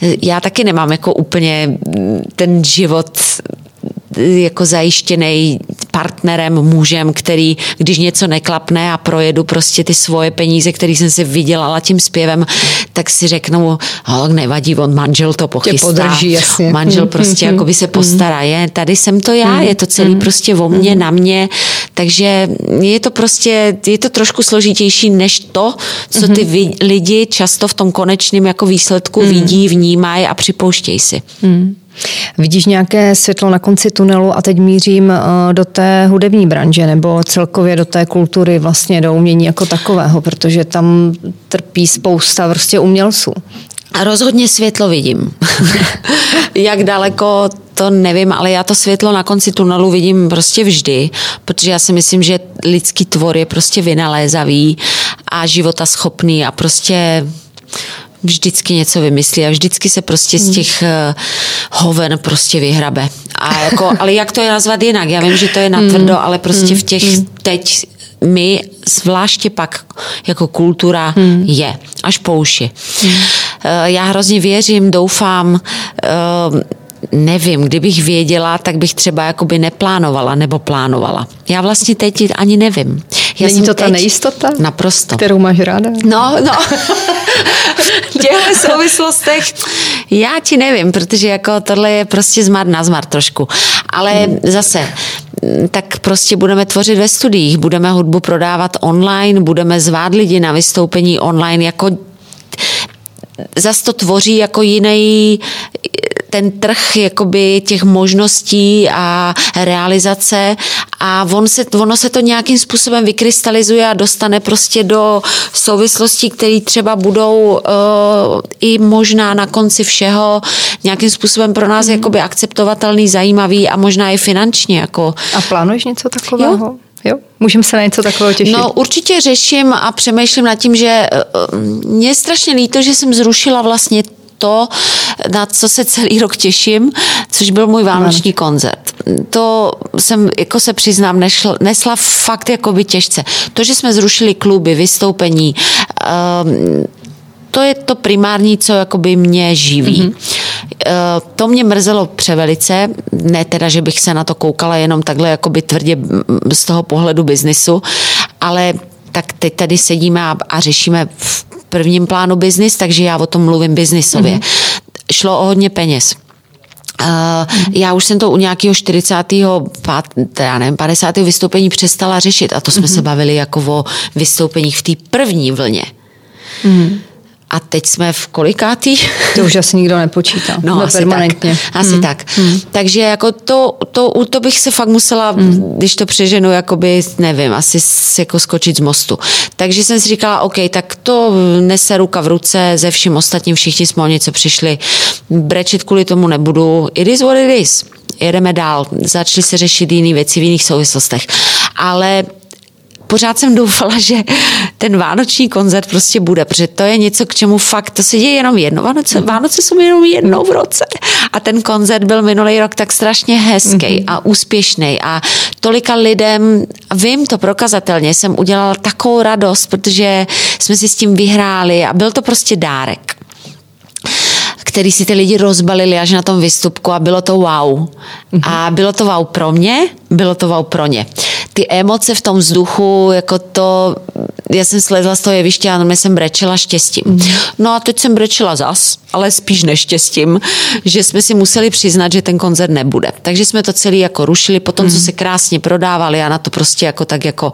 Já taky nemám jako úplně ten život jako zajištěný partnerem, mužem, který, když něco neklapne a projedu prostě ty svoje peníze, které jsem si vydělala tím zpěvem, tak si řeknu, oh, nevadí, on manžel to pochystá. podrží, jasně. Manžel hmm, prostě hmm, jako by se hmm. postará. Je, tady jsem to já, je to celý prostě o mně, na mě, takže je to prostě, je to trošku složitější než to, co ty lidi často v tom konečném jako výsledku vidí, vnímají a připouštějí si. Vidíš nějaké světlo na konci tunelu a teď mířím eh, do té hudební branže nebo celkově do té kultury, vlastně do umění jako takového, protože tam trpí spousta prostě umělců. A rozhodně světlo vidím. <laughs> Jak daleko, to nevím, ale já to světlo na konci tunelu vidím prostě vždy, protože já si myslím, že lidský tvor je prostě vynalézavý a života schopný a prostě vždycky něco vymyslí a vždycky se prostě z hmm. těch uh, hoven prostě vyhrabe. A jako, <laughs> ale jak to je nazvat jinak? Já vím, že to je natvrdo, hmm. ale prostě v těch hmm. teď my, zvláště pak jako kultura, je až po uši. Já hrozně věřím, doufám, uh, nevím, kdybych věděla, tak bych třeba jakoby neplánovala nebo plánovala. Já vlastně teď ani nevím. Já Není to ta nejistota? Naprosto. Kterou máš ráda? No, no. <laughs> v těchto souvislostech já ti nevím, protože jako tohle je prostě zmar na zmar trošku. Ale hmm. zase, tak prostě budeme tvořit ve studiích, budeme hudbu prodávat online, budeme zvát lidi na vystoupení online, jako zase to tvoří jako jiný ten trh jakoby těch možností a realizace a on se, ono se to nějakým způsobem vykrystalizuje a dostane prostě do souvislostí, které třeba budou uh, i možná na konci všeho nějakým způsobem pro nás mm. jakoby akceptovatelný, zajímavý a možná i finančně. Jako. A plánuješ něco takového? Jo? Můžeme se na něco takového těšit? No určitě řeším a přemýšlím nad tím, že uh, mě je strašně líto, že jsem zrušila vlastně to, na co se celý rok těším, což byl můj vánoční koncert. To jsem, jako se přiznám, nešla, nesla fakt jako by těžce. To, že jsme zrušili kluby, vystoupení, um, to je to primární, co jakoby mě živí. Mm-hmm. To mě mrzelo převelice, ne teda, že bych se na to koukala jenom takhle jakoby tvrdě z toho pohledu biznisu, ale tak teď tady sedíme a, a řešíme v prvním plánu biznis, takže já o tom mluvím biznisově. Mm-hmm. Šlo o hodně peněz. Uh, já už jsem to u nějakého 40. já nevím, 50. vystoupení přestala řešit a to jsme mm-hmm. se bavili jako o vystoupeních v té první vlně. Mm-hmm. A teď jsme v kolikátý? To už asi nikdo nepočítá. No, no asi permanentně. Tak. Asi hmm. tak. Hmm. Takže jako to, to, to bych se fakt musela, hmm. když to přeženu, jakoby, nevím, asi jako skočit z mostu. Takže jsem si říkala, OK, tak to nese ruka v ruce ze vším ostatním, všichni jsme o něco přišli. Brečit kvůli tomu nebudu. It is what it is. Jedeme dál. Začali se řešit jiné věci v jiných souvislostech. Ale pořád jsem doufala, že ten vánoční koncert prostě bude, protože to je něco, k čemu fakt, to se děje jenom jedno. Vánoce, Vánoce jsou jenom jednou v roce. A ten koncert byl minulý rok tak strašně hezký mm-hmm. a úspěšný a tolika lidem, vím to prokazatelně, jsem udělala takovou radost, protože jsme si s tím vyhráli a byl to prostě dárek který si ty lidi rozbalili až na tom výstupku a bylo to wow. Mm-hmm. A bylo to wow pro mě, bylo to wow pro ně ty emoce v tom vzduchu, jako to, já jsem slezla z toho jeviště a jsem brečela štěstím. Mm. No a teď jsem brečela zas, ale spíš neštěstím, že jsme si museli přiznat, že ten koncert nebude. Takže jsme to celý jako rušili, potom mm. co se krásně prodávali a na to prostě jako tak jako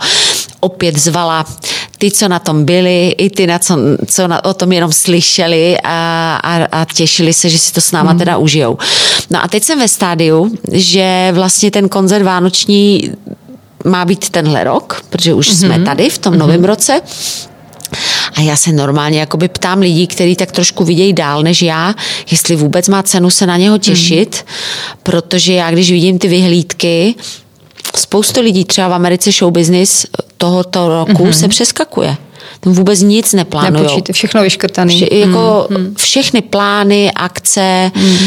opět zvala ty, co na tom byli, i ty, na co, co na, o tom jenom slyšeli a, a, a těšili se, že si to s náma mm. teda užijou. No a teď jsem ve stádiu, že vlastně ten koncert vánoční má být tenhle rok, protože už mm-hmm. jsme tady v tom mm-hmm. novém roce. A já se normálně jakoby ptám lidí, kteří tak trošku vidějí dál než já, jestli vůbec má cenu se na něho těšit, mm. protože já, když vidím ty vyhlídky, spoustu lidí třeba v Americe show business tohoto roku mm-hmm. se přeskakuje. Tam vůbec nic neplánují. všechno vyškrtané. Vše, jako mm, Všechny plány, akce, mm.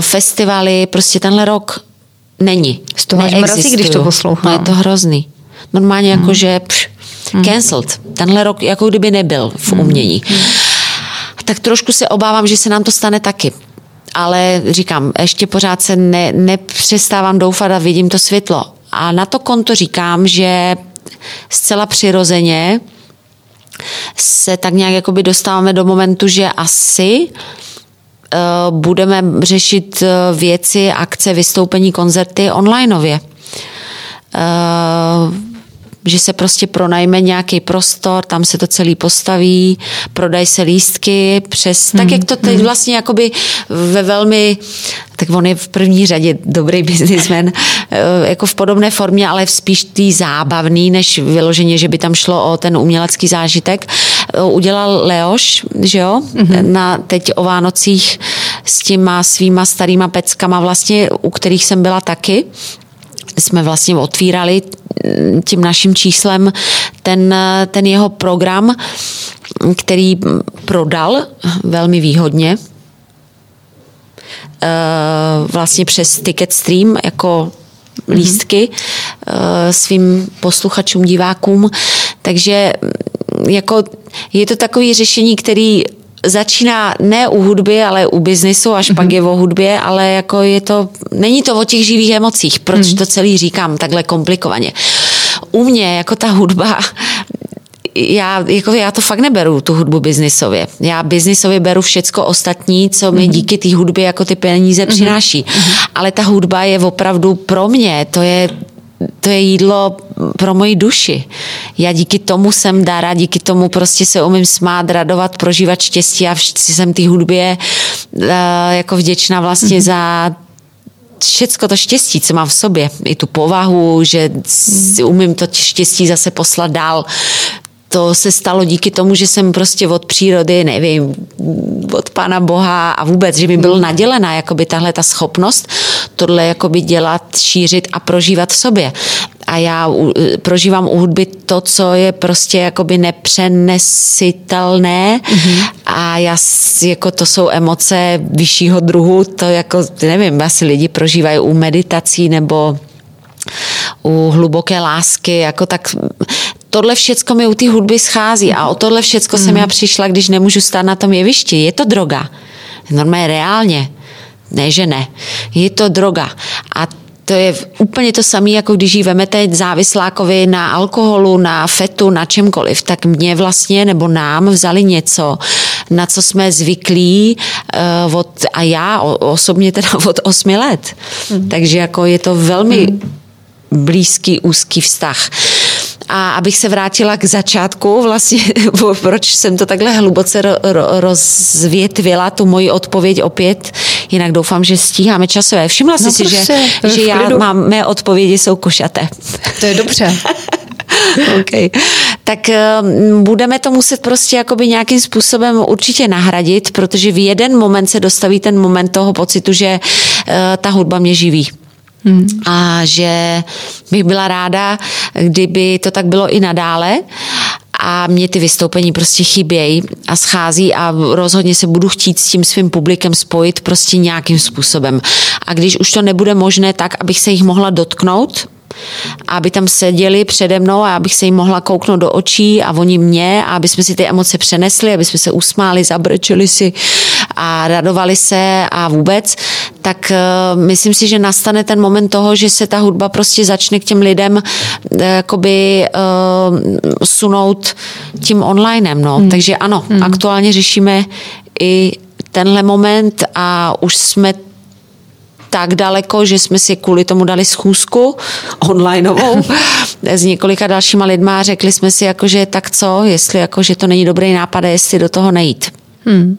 festivaly, prostě tenhle rok není. Z toho až mrazí, když to poslouchám. No je to hrozný. Normálně hmm. jako, že pš, cancelled. Tenhle rok jako kdyby nebyl v hmm. umění. Hmm. Tak trošku se obávám, že se nám to stane taky. Ale říkám, ještě pořád se ne, nepřestávám doufat a vidím to světlo. A na to konto říkám, že zcela přirozeně se tak nějak jakoby dostáváme do momentu, že asi Eh, budeme řešit eh, věci, akce, vystoupení, koncerty onlineově. Eh, že se prostě pronajme nějaký prostor, tam se to celý postaví, prodají se lístky přes, hmm. tak jak to teď hmm. vlastně jakoby ve velmi, tak on je v první řadě dobrý <laughs> biznismen, jako v podobné formě, ale spíš tý zábavný, než vyloženě, že by tam šlo o ten umělecký zážitek. Udělal Leoš, že jo, hmm. na teď o Vánocích s těma svýma starýma peckama vlastně, u kterých jsem byla taky jsme vlastně otvírali tím naším číslem ten, ten jeho program, který prodal velmi výhodně eh, vlastně přes Ticket Stream jako lístky mm-hmm. svým posluchačům, divákům. Takže jako je to takové řešení, který začíná ne u hudby, ale u biznisu, až mm-hmm. pak je o hudbě, ale jako je to, není to o těch živých emocích, proč mm. to celý říkám takhle komplikovaně. U mě jako ta hudba já, jako já to fakt neberu, tu hudbu biznisově. Já biznisově beru všecko ostatní, co mi mm-hmm. díky té hudbě jako ty peníze mm-hmm. přináší. Mm-hmm. Ale ta hudba je opravdu pro mě, to je to je jídlo pro moji duši. Já díky tomu jsem dára, díky tomu prostě se umím smát, radovat, prožívat štěstí a vždycky jsem té hudbě jako vděčná vlastně mm-hmm. za všecko to štěstí, co mám v sobě, i tu povahu, že umím to štěstí zase poslat dál. To se stalo díky tomu, že jsem prostě od přírody, nevím, od Pána Boha a vůbec, že mi byl nadělena jakoby tahle ta schopnost tohle jakoby dělat, šířit a prožívat v sobě a já prožívám u hudby to, co je prostě jakoby nepřenesitelné mm-hmm. a já, jako to jsou emoce vyššího druhu, to jako, nevím, asi lidi prožívají u meditací nebo u hluboké lásky, jako tak tohle všecko mi u té hudby schází a o tohle všecko mm. jsem mhm. já přišla, když nemůžu stát na tom jevišti. Je to droga. Normálně reálně. Ne, že ne. Je to droga. A to je úplně to samé, jako když jí vemete závislákovi na alkoholu, na fetu, na čemkoliv, tak mě vlastně nebo nám vzali něco, na co jsme zvyklí uh, od, a já osobně teda <laughs> od osmi let. Mm. Takže jako je to velmi mm. Blízký, úzký vztah. A abych se vrátila k začátku, vlastně, <laughs> proč jsem to takhle hluboce ro, ro, rozvětvila, tu moji odpověď opět, jinak doufám, že stíháme časové. Všimla jsi no, si, prostě, že, že já mám, mé odpovědi jsou košaté. To je dobře. <laughs> OK. Tak um, budeme to muset prostě jakoby nějakým způsobem určitě nahradit, protože v jeden moment se dostaví ten moment toho pocitu, že uh, ta hudba mě živí. Hmm. A že bych byla ráda, kdyby to tak bylo i nadále a mě ty vystoupení prostě chybějí a schází a rozhodně se budu chtít s tím svým publikem spojit prostě nějakým způsobem. A když už to nebude možné tak, abych se jich mohla dotknout, aby tam seděli přede mnou a abych se jim mohla kouknout do očí a oni mě a aby jsme si ty emoce přenesli, aby jsme se usmáli, zabrčeli si a radovali se a vůbec, tak uh, myslím si, že nastane ten moment toho, že se ta hudba prostě začne k těm lidem uh, jakoby uh, sunout tím onlinem, no. Hmm. Takže ano, hmm. aktuálně řešíme i tenhle moment a už jsme tak daleko, že jsme si kvůli tomu dali schůzku onlineovou <laughs> s několika dalšíma lidma a řekli jsme si, jako, že tak co, jestli jako, že to není dobrý nápad, jestli do toho nejít. Hmm.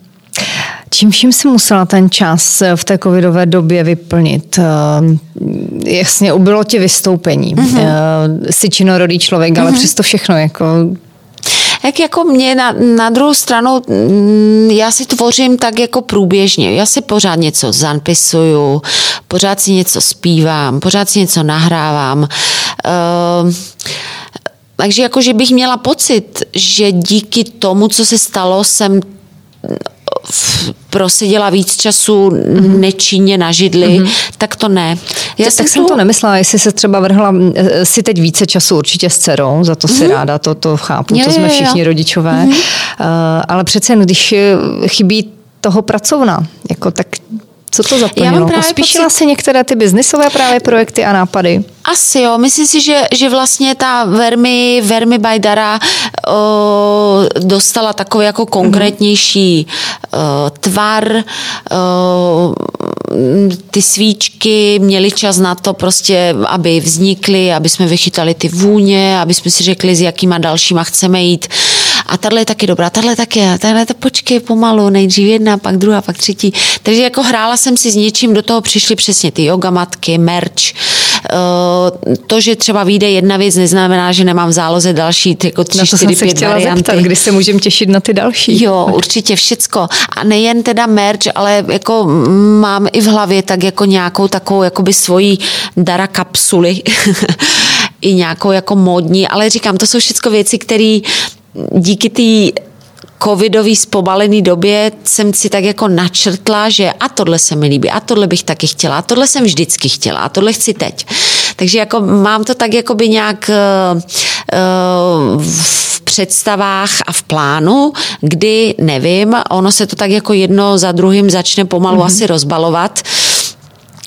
Čím vším si musela ten čas v té covidové době vyplnit? Eh, jasně, ubylo ti vystoupení. Mm-hmm. Jsi činorodý člověk, ale mm-hmm. přesto všechno, jako jak jako mě na, na druhou stranu, mm, já si tvořím tak jako průběžně. Já si pořád něco zanpisuju, pořád si něco zpívám, pořád si něco nahrávám. Uh, takže jako, že bych měla pocit, že díky tomu, co se stalo, jsem proseděla víc času mm-hmm. nečinně na židli, mm-hmm. tak to ne. Já tak jsem, jsem to nemyslela, jestli se třeba vrhla eh, si teď více času určitě s dcerou, za to si mm-hmm. ráda, to, to chápu, je, to jsme všichni je, rodičové, mm-hmm. uh, ale přece jen, když chybí toho pracovna, jako tak co to zaplnilo? Uspíšila pocit... si některé ty biznisové právě projekty a nápady? Asi jo, myslím si, že, že vlastně ta Vermi, Vermi Bajdara o, dostala takový jako konkrétnější o, tvar, o, ty svíčky měly čas na to prostě, aby vznikly, aby jsme vychytali ty vůně, aby jsme si řekli, s jakýma dalšíma chceme jít a tahle je taky dobrá, tahle taky, tahle to počkej pomalu, nejdřív jedna, pak druhá, pak třetí. Takže jako hrála jsem si s něčím, do toho přišly přesně ty yogamatky, merch, eh, to, že třeba vyjde jedna věc, neznamená, že nemám v záloze další, jako tři, čtyři, pět varianty. Zeptat, kdy se můžeme těšit na ty další. Jo, určitě všecko. A nejen teda merch, ale jako mám i v hlavě tak jako nějakou takovou jakoby svoji dara kapsuly <laughs> i nějakou jako módní, ale říkám, to jsou všechno věci, které díky té covidový zpomalený době jsem si tak jako načrtla, že a tohle se mi líbí, a tohle bych taky chtěla, a tohle jsem vždycky chtěla, a tohle chci teď. Takže jako mám to tak jako by nějak uh, v představách a v plánu, kdy nevím, ono se to tak jako jedno za druhým začne pomalu mm-hmm. asi rozbalovat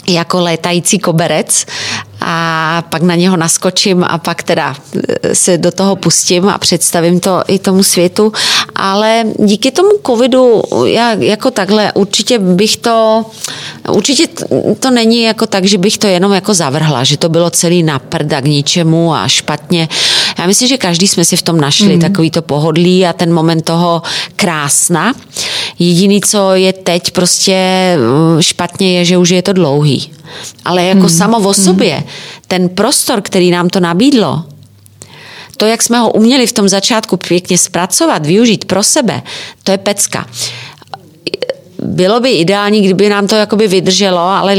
jako létající koberec a pak na něho naskočím a pak teda e, se do toho pustím a představím to i tomu světu. Ale díky tomu covidu já jako takhle určitě bych to, určitě to není jako tak, že bych to jenom jako zavrhla, že to bylo celý na prda k ničemu a špatně. Já myslím, že každý jsme si v tom našli mm. takový to pohodlí a ten moment toho krásna. Jediný, co je teď prostě mm, špatně, je, že už je to dlouhý. Ale jako mm. samo o sobě, mm. ten prostor, který nám to nabídlo, to, jak jsme ho uměli v tom začátku pěkně zpracovat, využít pro sebe, to je pecka bylo by ideální, kdyby nám to jakoby vydrželo, ale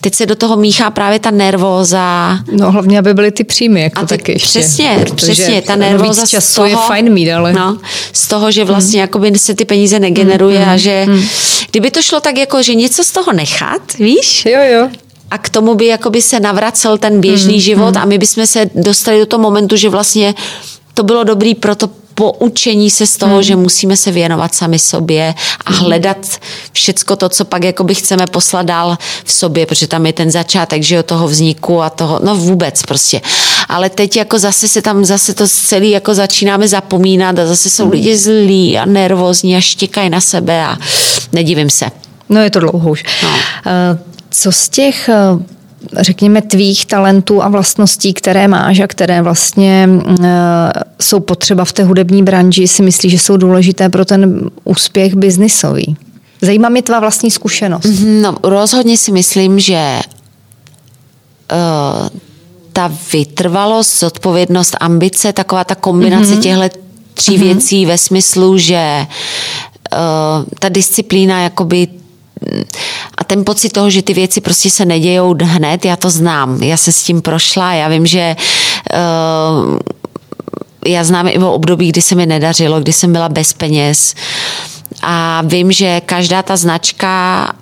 teď se do toho míchá právě ta nervóza. No hlavně, aby byly ty příjmy, jako a taky ještě. Přesně, přesně, ta nervóza víc času z toho, je fajn mít, ale... No, z toho, že vlastně hmm. jakoby se ty peníze negeneruje hmm. a že hmm. kdyby to šlo tak jako, že něco z toho nechat, víš? Jo, jo a k tomu by jakoby se navracel ten běžný hmm, život hmm. a my bychom se dostali do toho momentu, že vlastně to bylo dobrý pro to poučení se z toho, hmm. že musíme se věnovat sami sobě a hmm. hledat všecko to, co pak jakoby chceme poslat dál v sobě, protože tam je ten začátek, že jo, toho vzniku a toho, no vůbec prostě. Ale teď jako zase se tam, zase to celý jako začínáme zapomínat a zase jsou hmm. lidi zlí a nervózní a štěkají na sebe a nedivím se. No je to dlouho už. No. Eh, co z těch eh, řekněme, tvých talentů a vlastností, které máš a které vlastně uh, jsou potřeba v té hudební branži, si myslíš, že jsou důležité pro ten úspěch biznisový? Zajímá mě tvá vlastní zkušenost. Mhm, no, rozhodně si myslím, že uh, ta vytrvalost, zodpovědnost, ambice, taková ta kombinace mm-hmm. těchto tří mm-hmm. věcí ve smyslu, že uh, ta disciplína jakoby a ten pocit toho, že ty věci prostě se nedějou hned, já to znám. Já se s tím prošla, já vím, že uh, já znám i o období, kdy se mi nedařilo, kdy jsem byla bez peněz a vím, že každá ta značka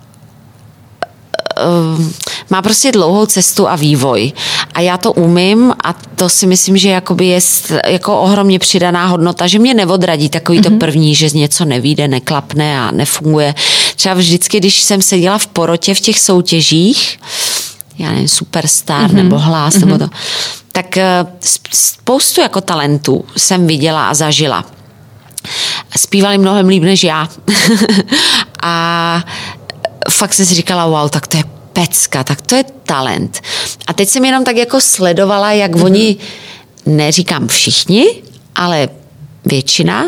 má prostě dlouhou cestu a vývoj. A já to umím a to si myslím, že jakoby je jako ohromně přidaná hodnota, že mě neodradí takový to mm-hmm. první, že něco nevíde, neklapne a nefunguje. Třeba vždycky, když jsem seděla v porotě v těch soutěžích, já nevím, superstar mm-hmm. nebo hlas, mm-hmm. nebo to, tak eh, spoustu jako talentů jsem viděla a zažila. Zpívali mnohem líp než já. <laughs> a fakt jsem si říkala, wow, tak to je pecka, tak to je talent. A teď jsem jenom tak jako sledovala, jak mm-hmm. oni, neříkám všichni, ale většina,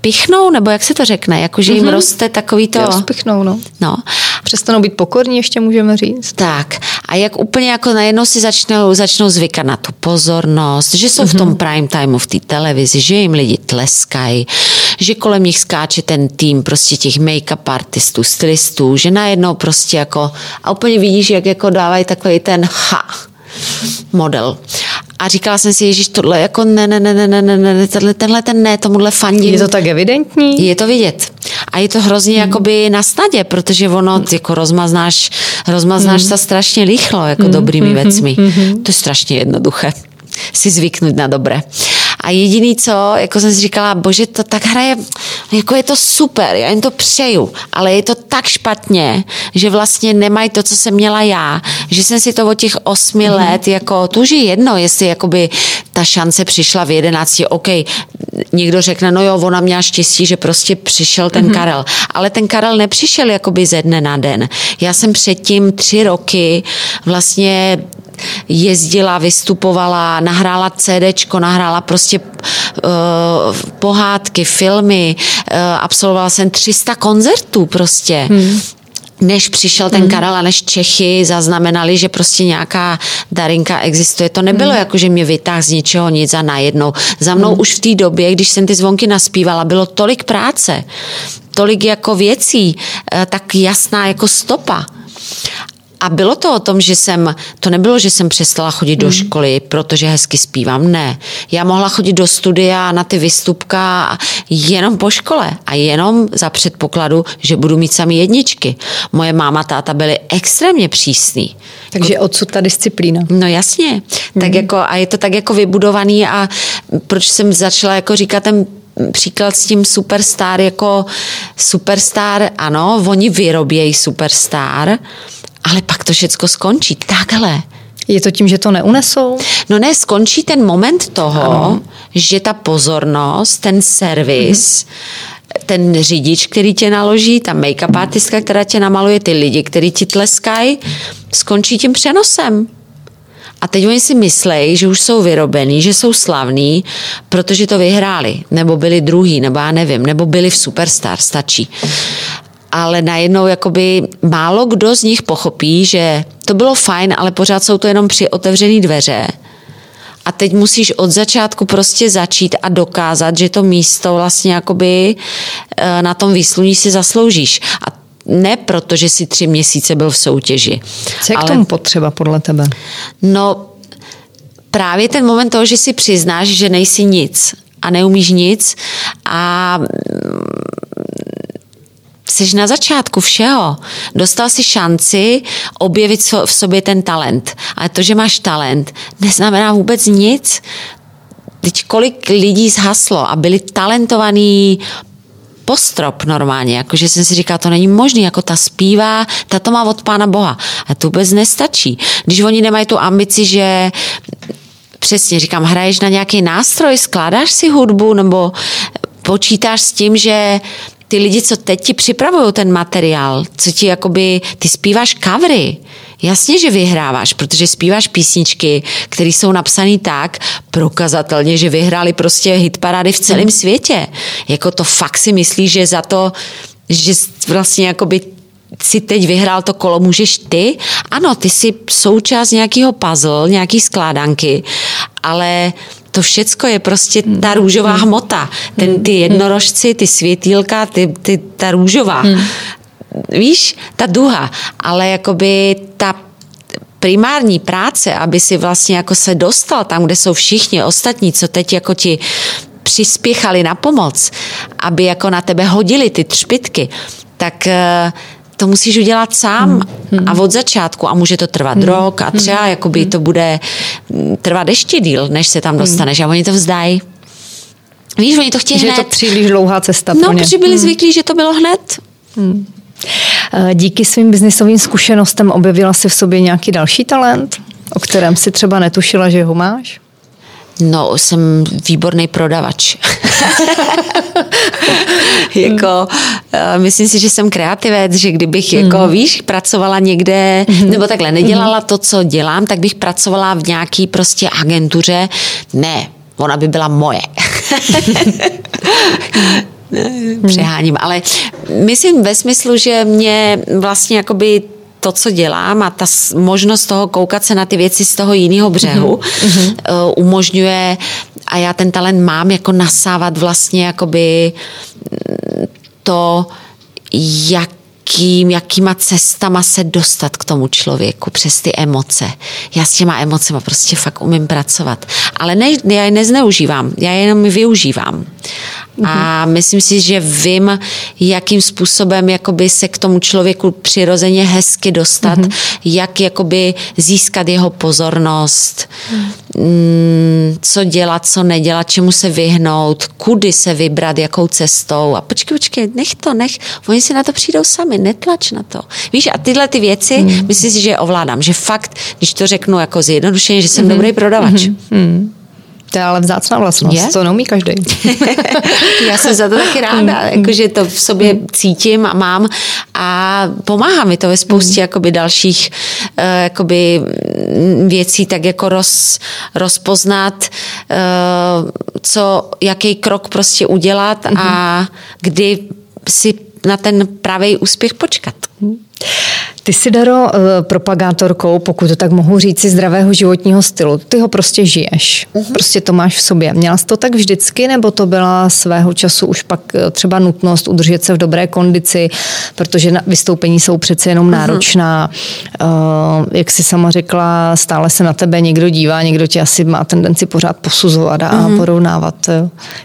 pichnou, nebo jak se to řekne, jako že jim mm-hmm. roste takový to... Jo, spichnou, no. no. Přestanou být pokorní, ještě můžeme říct. Tak. A jak úplně jako najednou si začnou, začnou zvykat na tu pozornost, že jsou mm-hmm. v tom mhm. prime timeu v té televizi, že jim lidi tleskají, že kolem nich skáče ten tým prostě těch make-up artistů, stylistů, že najednou prostě jako a úplně vidíš, jak jako dávají takový ten ha model. A říkala jsem si, Ježíš, tohle jako ne, ne, ne, ne, ne, ne, ne tenhle, tenhle ten ne, tomuhle fandím. Je to tak evidentní? Je to vidět. A je to hrozně hmm. jakoby na snadě, protože ono hmm. jako rozmaznáš, rozmaznáš hmm. se strašně rychlo, jako hmm. dobrými hmm. věcmi. Hmm. To je strašně jednoduché si zvyknout na dobré. A jediný co, jako jsem si říkala, bože, to tak hraje, jako je to super, já jim to přeju, ale je to tak špatně, že vlastně nemají to, co jsem měla já, že jsem si to od těch osmi mm-hmm. let, jako to už je jedno, jestli jakoby ta šance přišla v jedenácti, OK, někdo řekne, no jo, ona měla štěstí, že prostě přišel ten mm-hmm. Karel. Ale ten Karel nepřišel jakoby ze dne na den. Já jsem předtím tři roky vlastně jezdila, vystupovala, nahrála CDčko, nahrála prostě uh, pohádky, filmy, uh, absolvovala jsem 300 koncertů prostě. Hmm než přišel ten hmm. Karel a než Čechy zaznamenali, že prostě nějaká Darinka existuje. To nebylo hmm. jako, že mě vytáhl z ničeho nic a najednou. Za mnou hmm. už v té době, když jsem ty zvonky naspívala, bylo tolik práce, tolik jako věcí, eh, tak jasná jako stopa. A bylo to o tom, že jsem, to nebylo, že jsem přestala chodit mm. do hmm. školy, protože hezky zpívám, ne. Já mohla chodit do studia na ty vystupka jenom po škole a jenom za předpokladu, že budu mít sami jedničky. Moje máma, táta byli extrémně přísní. Takže jako, odsud ta disciplína. No jasně. Mm. Tak hmm. jako, a je to tak jako vybudovaný a proč jsem začala jako říkat ten příklad s tím superstar, jako superstar, ano, oni vyrobějí superstar, ale pak to všechno skončí takhle. Je to tím, že to neunesou? No ne, skončí ten moment toho, ano. že ta pozornost, ten servis, mm-hmm. ten řidič, který tě naloží, ta make-up artistka, která tě namaluje, ty lidi, kteří ti tleskají, skončí tím přenosem. A teď oni si myslejí, že už jsou vyrobený, že jsou slavní, protože to vyhráli, nebo byli druhý, nebo já nevím, nebo byli v Superstar, stačí. Ale najednou jakoby málo kdo z nich pochopí, že to bylo fajn, ale pořád jsou to jenom při otevřený dveře. A teď musíš od začátku prostě začít a dokázat, že to místo vlastně jakoby eh, na tom výsluní si zasloužíš. A ne proto, že si tři měsíce byl v soutěži. Co je ale... k tomu potřeba podle tebe? No, právě ten moment toho, že si přiznáš, že nejsi nic a neumíš nic a jsi na začátku všeho. Dostal si šanci objevit v sobě ten talent. Ale to, že máš talent, neznamená vůbec nic. Teď kolik lidí zhaslo a byli talentovaní postrop normálně, jakože jsem si říkala, to není možné, jako ta zpívá, ta to má od Pána Boha. A to vůbec nestačí. Když oni nemají tu ambici, že přesně říkám, hraješ na nějaký nástroj, skládáš si hudbu nebo počítáš s tím, že ty lidi, co teď ti připravují ten materiál, co ti jakoby, ty zpíváš covery, Jasně, že vyhráváš, protože zpíváš písničky, které jsou napsané tak prokazatelně, že vyhráli prostě hitparády v celém světě. Jako to fakt si myslíš, že za to, že vlastně jakoby si teď vyhrál to kolo, můžeš ty? Ano, ty jsi součást nějakého puzzle, nějaký skládanky, ale to všecko je prostě ta růžová hmota. Ten, ty jednorožci, ty světýlka, ty, ty, ta růžová. Hmm. Víš, ta duha. Ale jakoby ta primární práce, aby si vlastně jako se dostal tam, kde jsou všichni ostatní, co teď jako ti přispěchali na pomoc, aby jako na tebe hodili ty třpitky, tak uh, to musíš udělat sám hmm. a od začátku a může to trvat hmm. rok a třeba hmm. jakoby to bude mm, trvat ještě díl, než se tam hmm. dostaneš hmm. a oni to vzdají. Víš, oni to chtějí že hned. je to příliš dlouhá cesta No, pro ně. protože byli hmm. zvyklí, že to bylo hned. Hmm. Eh, díky svým biznisovým zkušenostem objevila si v sobě nějaký další talent, o kterém si třeba netušila, že ho máš? No, jsem výborný prodavač. <laughs> jako, uh, myslím si, že jsem kreativec, že kdybych, mm. jako, víš, pracovala někde, mm. nebo takhle, nedělala mm. to, co dělám, tak bych pracovala v nějaký prostě agentuře. Ne, ona by byla moje. <laughs> <laughs> Přeháním, ale myslím ve smyslu, že mě vlastně jakoby to, co dělám a ta možnost toho koukat se na ty věci z toho jiného břehu mm-hmm. umožňuje a já ten talent mám jako nasávat vlastně jakoby mm, to, jak jakým, jakýma cestama se dostat k tomu člověku přes ty emoce. Já s těma emocema prostě fakt umím pracovat. Ale ne, já je nezneužívám, já je jenom využívám. A myslím si, že vím, jakým způsobem jakoby se k tomu člověku přirozeně hezky dostat, mm-hmm. jak jakoby získat jeho pozornost, mm. co dělat, co nedělat, čemu se vyhnout, kudy se vybrat, jakou cestou. A počkej, počkej, nech to, nech, oni si na to přijdou sami, netlač na to. Víš, a tyhle ty věci, mm. myslím si, že je ovládám, že fakt, když to řeknu jako zjednodušeně, že jsem mm-hmm. dobrý prodavač. Mm-hmm. To je ale vzácná vlastnost, je? to neumí každý. <laughs> Já jsem za to taky ráda, mm. jakože to v sobě mm. cítím a mám a pomáhá mi to ve spoustě mm. jakoby dalších uh, jakoby věcí, tak jako roz, rozpoznat, uh, co, jaký krok prostě udělat mm. a kdy si na ten pravý úspěch počkat. Ty jsi, Daro, eh, propagátorkou, pokud to tak mohu říct, zdravého životního stylu. Ty ho prostě žiješ. Uh-huh. Prostě to máš v sobě. Měla jsi to tak vždycky, nebo to byla svého času už pak eh, třeba nutnost udržet se v dobré kondici, protože vystoupení jsou přece jenom uh-huh. náročná. Uh, jak jsi sama řekla, stále se na tebe někdo dívá, někdo tě asi má tendenci pořád posuzovat a uh-huh. porovnávat.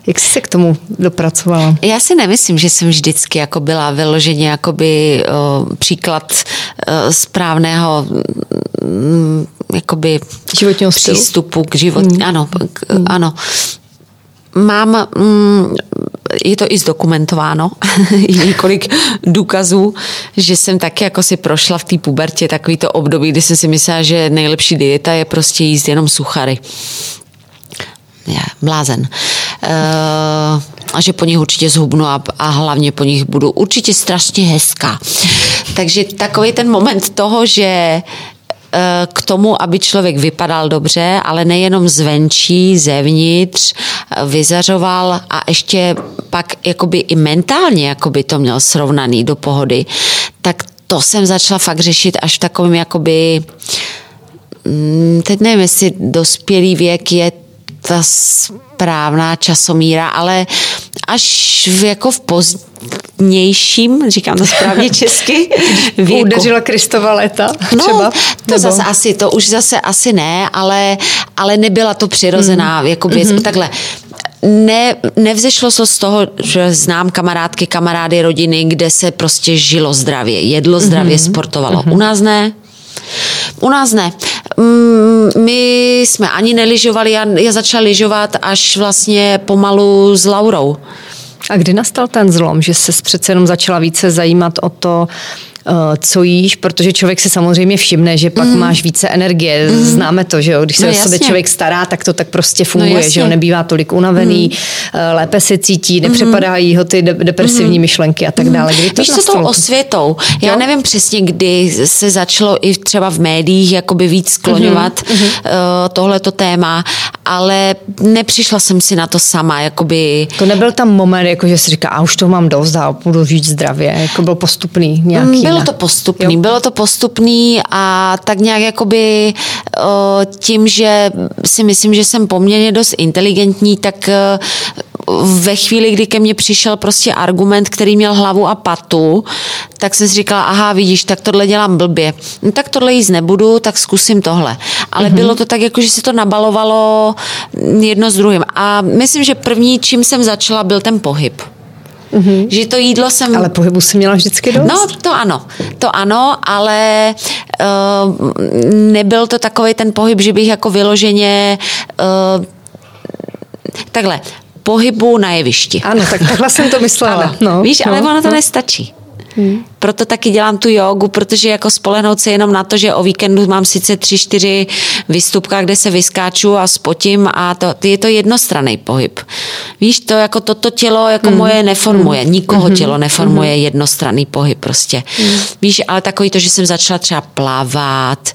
Jak jsi se k tomu dopracovala? Já si nemyslím, že jsem vždycky jako byla vyloženě jakoby, uh, příklad Eh, správného mm, jakoby životního přístupu k životu. Mm. Ano, k, mm. ano. Mám, mm, je to i zdokumentováno, <laughs> několik důkazů, že jsem taky jako si prošla v té pubertě takový to období, kdy jsem si myslela, že nejlepší dieta je prostě jíst jenom suchary. Je, blázen. Uh, a že po nich určitě zhubnu a, a hlavně po nich budu určitě strašně hezká. Takže takový ten moment toho, že k tomu, aby člověk vypadal dobře, ale nejenom zvenčí, zevnitř, vyzařoval a ještě pak jakoby i mentálně jakoby to měl srovnaný do pohody, tak to jsem začala fakt řešit až v takovém jakoby mm, teď nevím, jestli dospělý věk je ta správná časomíra, ale až v, jako v pozdnějším, říkám to správně <laughs> česky, věku. Udeřila Kristova léta no, třeba? No, to Nebo? zase asi, to už zase asi ne, ale, ale nebyla to přirozená mm. jako věc. Mm-hmm. Takhle, ne, nevzešlo se z toho, že znám kamarádky, kamarády, rodiny, kde se prostě žilo zdravě, jedlo zdravě, mm-hmm. sportovalo. Mm-hmm. U nás ne. U nás ne. Mm, my jsme ani neližovali, já, já začala lyžovat až vlastně pomalu s Laurou. A kdy nastal ten zlom, že se přece jenom začala více zajímat o to, co jíš, protože člověk si samozřejmě všimne, že pak mm. máš více energie. Mm. Známe to, že jo, když se no, o sebe člověk stará, tak to tak prostě funguje, no, že jo, nebývá tolik unavený, mm. lépe se cítí, mhm. nepřepadají ho ty depresivní mm. myšlenky a tak dále. Kdy to Víš, co tou osvětou? Já jo? nevím přesně, kdy se začalo i třeba v médiích jakoby víc skloňovat mm. uh, tohleto téma, ale nepřišla jsem si na to sama, jakoby... To nebyl tam moment, jako že si říká, a už to mám dost a budu žít zdravě, jako byl postupný nějaký. Byl bylo to postupný, jo. bylo to postupný a tak nějak jakoby tím, že si myslím, že jsem poměrně dost inteligentní, tak ve chvíli, kdy ke mně přišel prostě argument, který měl hlavu a patu, tak jsem si říkala, aha, vidíš, tak tohle dělám blbě. No tak tohle jíst nebudu, tak zkusím tohle. Ale mm-hmm. bylo to tak, jako že se to nabalovalo jedno s druhým. A myslím, že první, čím jsem začala, byl ten pohyb. Mm-hmm. Že to jídlo jsem... Ale pohybu si měla vždycky dost? No, to ano. To ano, ale uh, nebyl to takový ten pohyb, že bych jako vyloženě... Uh, takhle, pohybu na jevišti. Ano, tak takhle jsem to myslela. Ano. No, Víš, no, ale ono to no. nestačí. Hmm. Proto taky dělám tu jogu, protože jako spolehnout se jenom na to, že o víkendu mám sice tři, čtyři vystupka, kde se vyskáču a spotím a to, je to jednostranný pohyb. Víš, to jako toto tělo jako hmm. moje neformuje. Hmm. Nikoho hmm. tělo neformuje hmm. jednostranný pohyb prostě. Hmm. Víš, ale takový to, že jsem začala třeba plavat,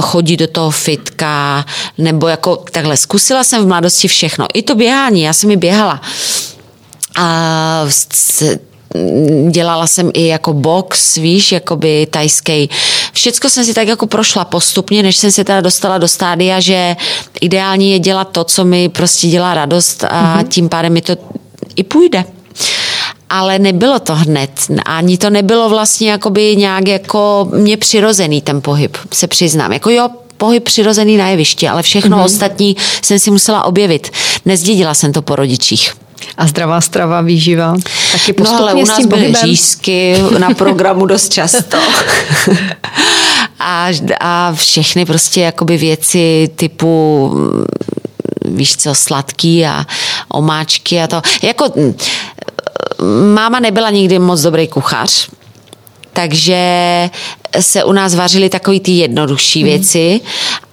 chodit do toho fitka, nebo jako takhle, zkusila jsem v mladosti všechno. I to běhání, já jsem mi běhala. A dělala jsem i jako box, víš, jakoby tajský. Všecko jsem si tak jako prošla postupně, než jsem se teda dostala do stádia, že ideální je dělat to, co mi prostě dělá radost a mm-hmm. tím pádem mi to i půjde ale nebylo to hned. Ani to nebylo vlastně jakoby nějak jako mě přirozený ten pohyb, se přiznám. Jako jo, pohyb přirozený na jevišti, ale všechno mm-hmm. ostatní jsem si musela objevit. Nezdědila jsem to po rodičích. A zdravá strava, výživa? Taky postupně no ale u nás byly řízky na programu dost často. <laughs> a, a všechny prostě jakoby věci typu víš co, sladký a omáčky a to. Jako máma nebyla nikdy moc dobrý kuchař, takže se u nás vařily takový ty jednodušší hmm. věci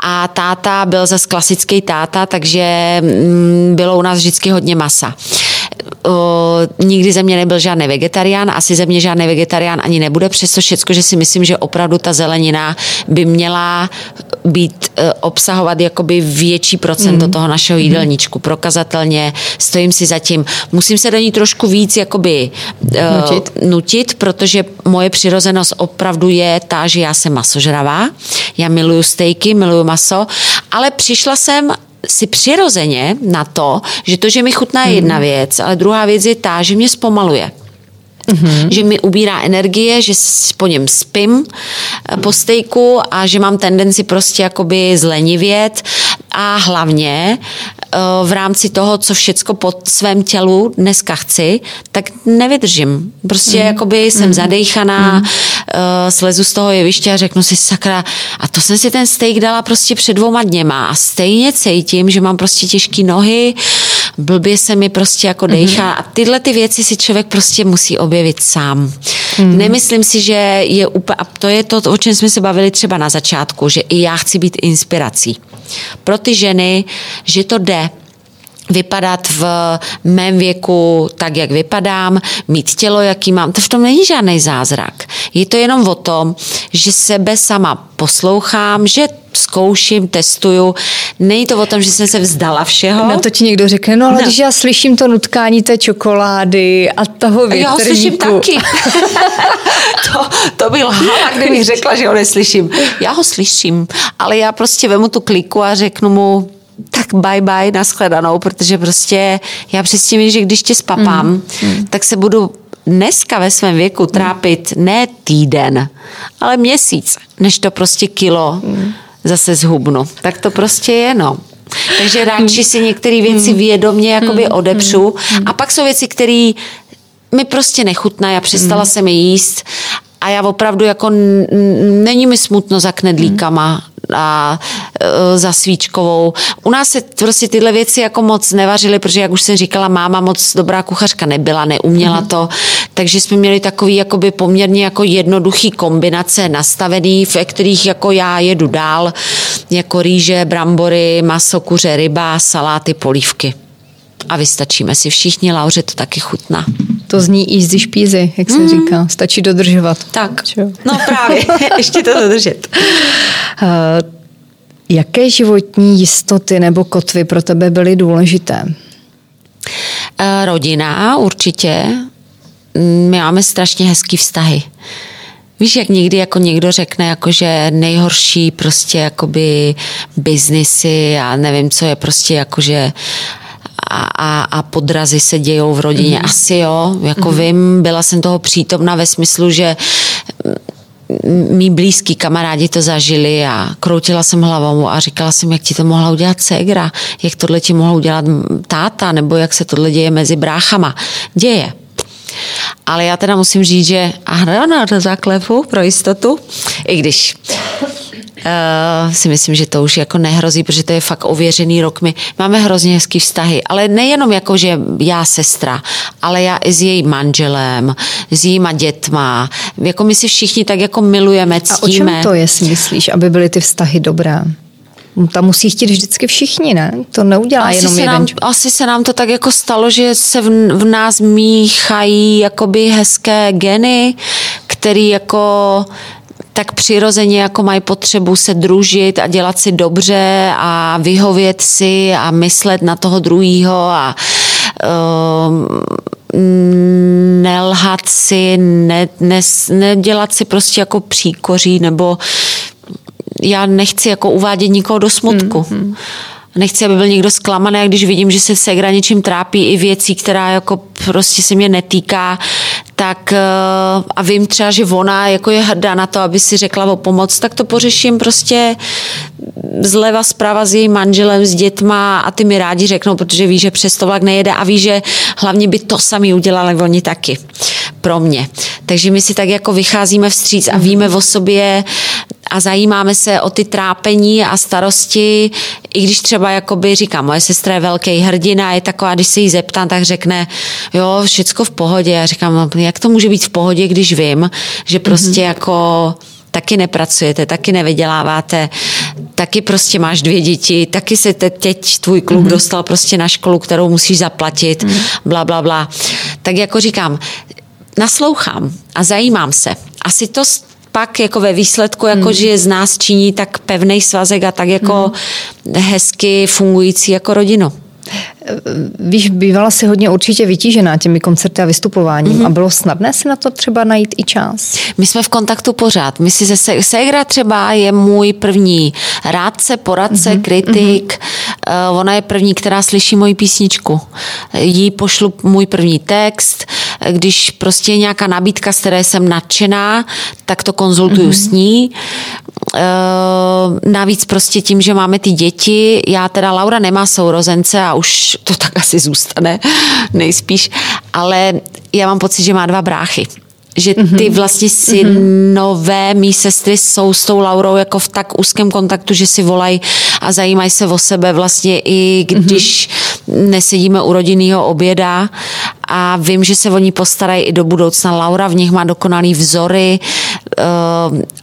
a táta byl zase klasický táta, takže mm, bylo u nás vždycky hodně masa o, nikdy ze mě nebyl žádný vegetarián, asi ze mě žádný vegetarián ani nebude, přesto všecko, že si myslím, že opravdu ta zelenina by měla být, e, obsahovat jakoby větší procento mm. toho našeho mhm. jídelníčku. Prokazatelně stojím si zatím. Musím se do ní trošku víc jakoby e, nutit. nutit, protože moje přirozenost opravdu je ta, že já jsem masožravá. Já miluju stejky, miluju maso, ale přišla jsem si přirozeně na to, že to, že mi chutná je jedna mhm. věc, ale druhá věc je ta, že mě zpomaluje. Mm-hmm. Že mi ubírá energie, že po něm spím eh, po stejku a že mám tendenci prostě jakoby zlenivět a hlavně eh, v rámci toho, co všecko pod svém tělu dneska chci, tak nevydržím. Prostě mm. jakoby jsem mm. zadejchaná, mm. slezu z toho jeviště a řeknu si sakra, a to jsem si ten steak dala prostě před dvouma dněma a stejně cítím, že mám prostě těžké nohy, blbě se mi prostě jako mhm. dejchá mm. a tyhle ty věci si člověk prostě musí objevit sám. Mm. Nemyslím si, že je úplně, a to je to, o čem jsme se bavili třeba na začátku, že i já chci být inspirací pro ty ženy, že to jde. Vypadat v mém věku tak, jak vypadám, mít tělo, jaký mám. To v tom není žádný zázrak. Je to jenom o tom, že sebe sama poslouchám, že zkouším, testuju. Není to o tom, že jsem se vzdala všeho. No to ti někdo řekne, no ale no. když já slyším to nutkání té čokolády a toho větrníku. Já ho slyším taky. <laughs> to, to by lhala, kdybych řekla, že ho neslyším. Já ho slyším, ale já prostě vemu tu kliku a řeknu mu, tak bye bye, nashledanou, protože prostě já přestěmím, že když tě spapám, mm. Mm. tak se budu dneska ve svém věku trápit ne týden, ale měsíc, než to prostě kilo mm. zase zhubnu. Tak to prostě je, no. Takže radši si některé věci mm. vědomě jakoby mm. odepřu. Mm. A pak jsou věci, které mi prostě nechutná, já přestala mm. jsem je jíst a já opravdu jako není mi smutno za knedlíkama a e, za svíčkovou. U nás se prostě tyhle věci jako moc nevařily, protože jak už jsem říkala, máma moc dobrá kuchařka nebyla, neuměla mm-hmm. to, takže jsme měli takový jakoby poměrně jako jednoduchý kombinace nastavený, ve kterých jako já jedu dál, jako rýže, brambory, maso, kuře, ryba, saláty, polívky a vystačíme si všichni, Lauře to taky chutná. To zní easy špízy, jak se mm. říká. Stačí dodržovat. Tak, Čo? no právě, <laughs> ještě to dodržet. Uh, jaké životní jistoty nebo kotvy pro tebe byly důležité? Uh, rodina určitě. My máme strašně hezký vztahy. Víš, jak někdy jako někdo řekne, jako že nejhorší prostě jakoby biznisy a nevím, co je prostě jakože a, a, a podrazy se dějou v rodině. Mm. Asi jo, jako mm. vím, byla jsem toho přítomna ve smyslu, že mý blízký kamarádi to zažili a kroutila jsem hlavou a říkala jsem, jak ti to mohla udělat ségra, jak tohle ti mohla udělat táta, nebo jak se tohle děje mezi bráchama. Děje. Ale já teda musím říct, že a na to zaklepu pro jistotu, i když uh, si myslím, že to už jako nehrozí, protože to je fakt ověřený rok. My máme hrozně hezký vztahy, ale nejenom jako, že já sestra, ale já i s jejím manželem, s jejíma dětma. Jako my si všichni tak jako milujeme, ctíme. A o čem to je, si myslíš, aby byly ty vztahy dobré? Tam musí chtít vždycky všichni, ne? To neudělá asi jenom se jeden. Nám, asi se nám to tak jako stalo, že se v, v nás míchají jakoby hezké geny, který jako tak přirozeně jako mají potřebu se družit a dělat si dobře a vyhovět si a myslet na toho druhého a uh, nelhat si, ne, ne, nedělat si prostě jako příkoří nebo já nechci jako uvádět nikoho do smutku. Mm-hmm nechci, aby byl někdo zklamaný, když vidím, že se Segra něčím trápí i věcí, která jako prostě se mě netýká, tak eh, a vím třeba, že ona jako je hrdá na to, aby si řekla o pomoc, tak to pořeším prostě zleva zprava s jejím manželem, s dětma a ty mi rádi řeknou, protože ví, že přes to vlak nejede a ví, že hlavně by to sami udělali oni taky pro mě. Takže my si tak jako vycházíme vstříc a víme o sobě a zajímáme se o ty trápení a starosti, i když třeba jakoby říkám, moje sestra je velký hrdina, je taková, když se jí zeptám, tak řekne, jo, všecko v pohodě. Já říkám, no, jak to může být v pohodě, když vím, že prostě mm-hmm. jako taky nepracujete, taky nevyděláváte, taky prostě máš dvě děti, taky se te, teď tvůj kluk mm-hmm. dostal prostě na školu, kterou musíš zaplatit, mm-hmm. bla, bla, bla. Tak jako říkám, naslouchám a zajímám se. Asi to pak jako ve výsledku, jako mm. že z nás činí tak pevný svazek a tak jako mm. hezky fungující jako rodinu. Víš, bývala si hodně určitě vytížená těmi koncerty a vystupováním mm-hmm. a bylo snadné si na to třeba najít i čas? My jsme v kontaktu pořád. My si se, Segra třeba je můj první rádce, poradce, mm-hmm. kritik. Mm-hmm. Ona je první, která slyší moji písničku. Jí pošlu můj první text. Když prostě je nějaká nabídka, z které jsem nadšená, tak to konzultuju mm-hmm. s ní. Eh, navíc prostě tím, že máme ty děti, já teda Laura nemá sourozence a už to tak asi zůstane <laughs> nejspíš, ale já mám pocit, že má dva bráchy. Že ty mhm. vlastně synové mý sestry jsou s tou Laurou jako v tak úzkém kontaktu, že si volají a zajímají se o sebe vlastně i když nesedíme u rodinného oběda. A vím, že se o ní postarají i do budoucna. Laura v nich má dokonalý vzory, eh,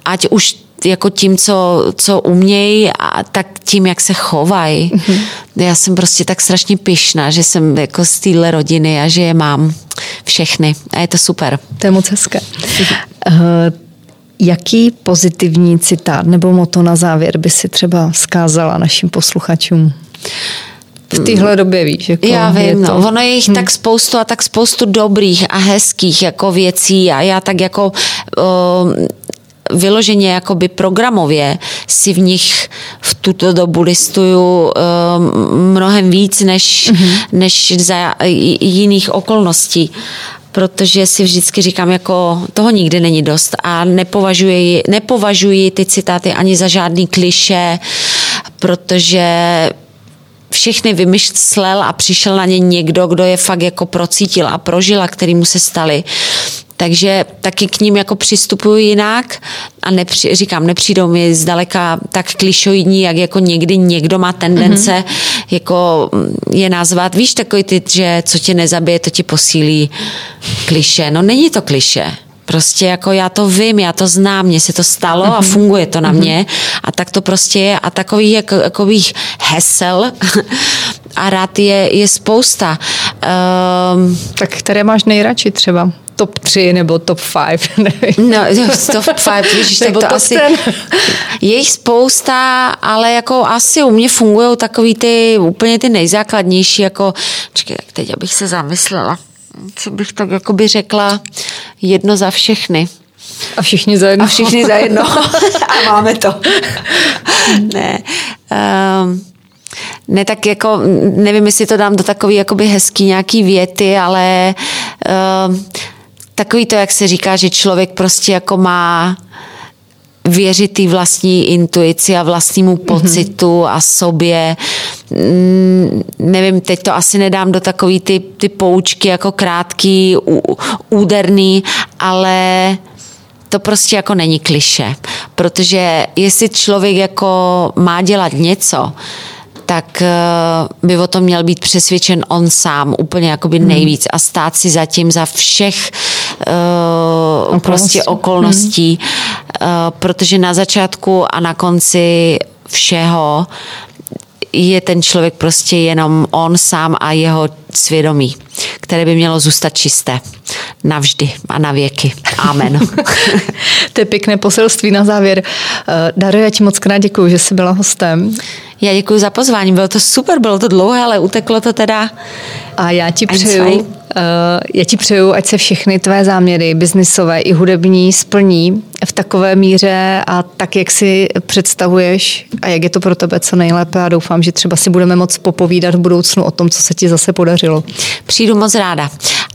ať už jako tím, co, co umějí a tak tím, jak se chovají. Mm-hmm. Já jsem prostě tak strašně pyšná, že jsem jako z téhle rodiny a že je mám všechny a je to super. To je moc hezké. Uh, jaký pozitivní citát nebo moto na závěr by si třeba skázala našim posluchačům? v téhle době, víš. Jako já vím, to... no, ono je jich hmm. tak spoustu a tak spoustu dobrých a hezkých jako věcí a já tak jako uh, vyloženě jakoby programově si v nich v tuto dobu listuju uh, mnohem víc než, mm-hmm. než za jiných okolností protože si vždycky říkám, jako toho nikdy není dost a nepovažuji, nepovažuji ty citáty ani za žádný kliše, protože všechny vymyslel a přišel na ně někdo, kdo je fakt jako procítil a prožil a který mu se stali. Takže taky k ním jako přistupuju jinak a nepři, říkám, nepřijdou mi zdaleka tak klišoidní, jak jako někdy někdo má tendence mm-hmm. jako je nazvat, víš, takový ty, že co tě nezabije, to ti posílí kliše. No není to kliše. Prostě jako já to vím, já to znám, mně se to stalo a mhm. funguje to na mhm. mě a tak to prostě je a takových jako, takových hesel <laughs> a rád je, je spousta. Um, tak které máš nejradši třeba? Top 3 nebo top 5, <laughs> nevím. No, top 5, víš, <laughs> tak to top asi... Ten. Je jich spousta, ale jako asi u mě fungují takový ty úplně ty nejzákladnější, jako, čekaj, tak teď abych se zamyslela co bych tak jako by řekla, jedno za všechny. A všichni za jedno. A všichni za jedno. <laughs> A máme to. ne. Um, ne, tak jako, nevím, jestli to dám do takový jakoby hezký nějaký věty, ale um, takový to, jak se říká, že člověk prostě jako má věřit vlastní intuici a vlastnímu mhm. pocitu mm-hmm. a sobě. Mm, nevím, teď to asi nedám do takový ty, ty poučky jako krátký, úderný, ale to prostě jako není kliše. Protože jestli člověk jako má dělat něco, tak eh, by o tom měl být přesvědčen on sám úplně jakoby mhm. nejvíc a stát si zatím za všech uh, okolnosti. prostě okolností, hmm. uh, protože na začátku a na konci všeho je ten člověk prostě jenom on sám a jeho svědomí, které by mělo zůstat čisté. Navždy a na věky. Amen. <laughs> to je pěkné poselství na závěr. Dario, já ti moc krát děkuji, že jsi byla hostem. Já děkuji za pozvání, bylo to super, bylo to dlouhé, ale uteklo to teda. A já ti přeju, uh, já ti přeju, ať se všechny tvé záměry, biznisové i hudební, splní v takové míře a tak, jak si představuješ a jak je to pro tebe co nejlépe a doufám, že třeba si budeme moc popovídat v budoucnu o tom, co se ti zase podařilo. Přijdu moc ráda.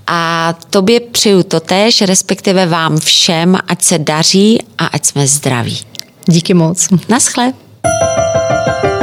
A tobě přeju to tež, respektive vám všem, ať se daří a ať jsme zdraví. Díky moc. Naschle. thank you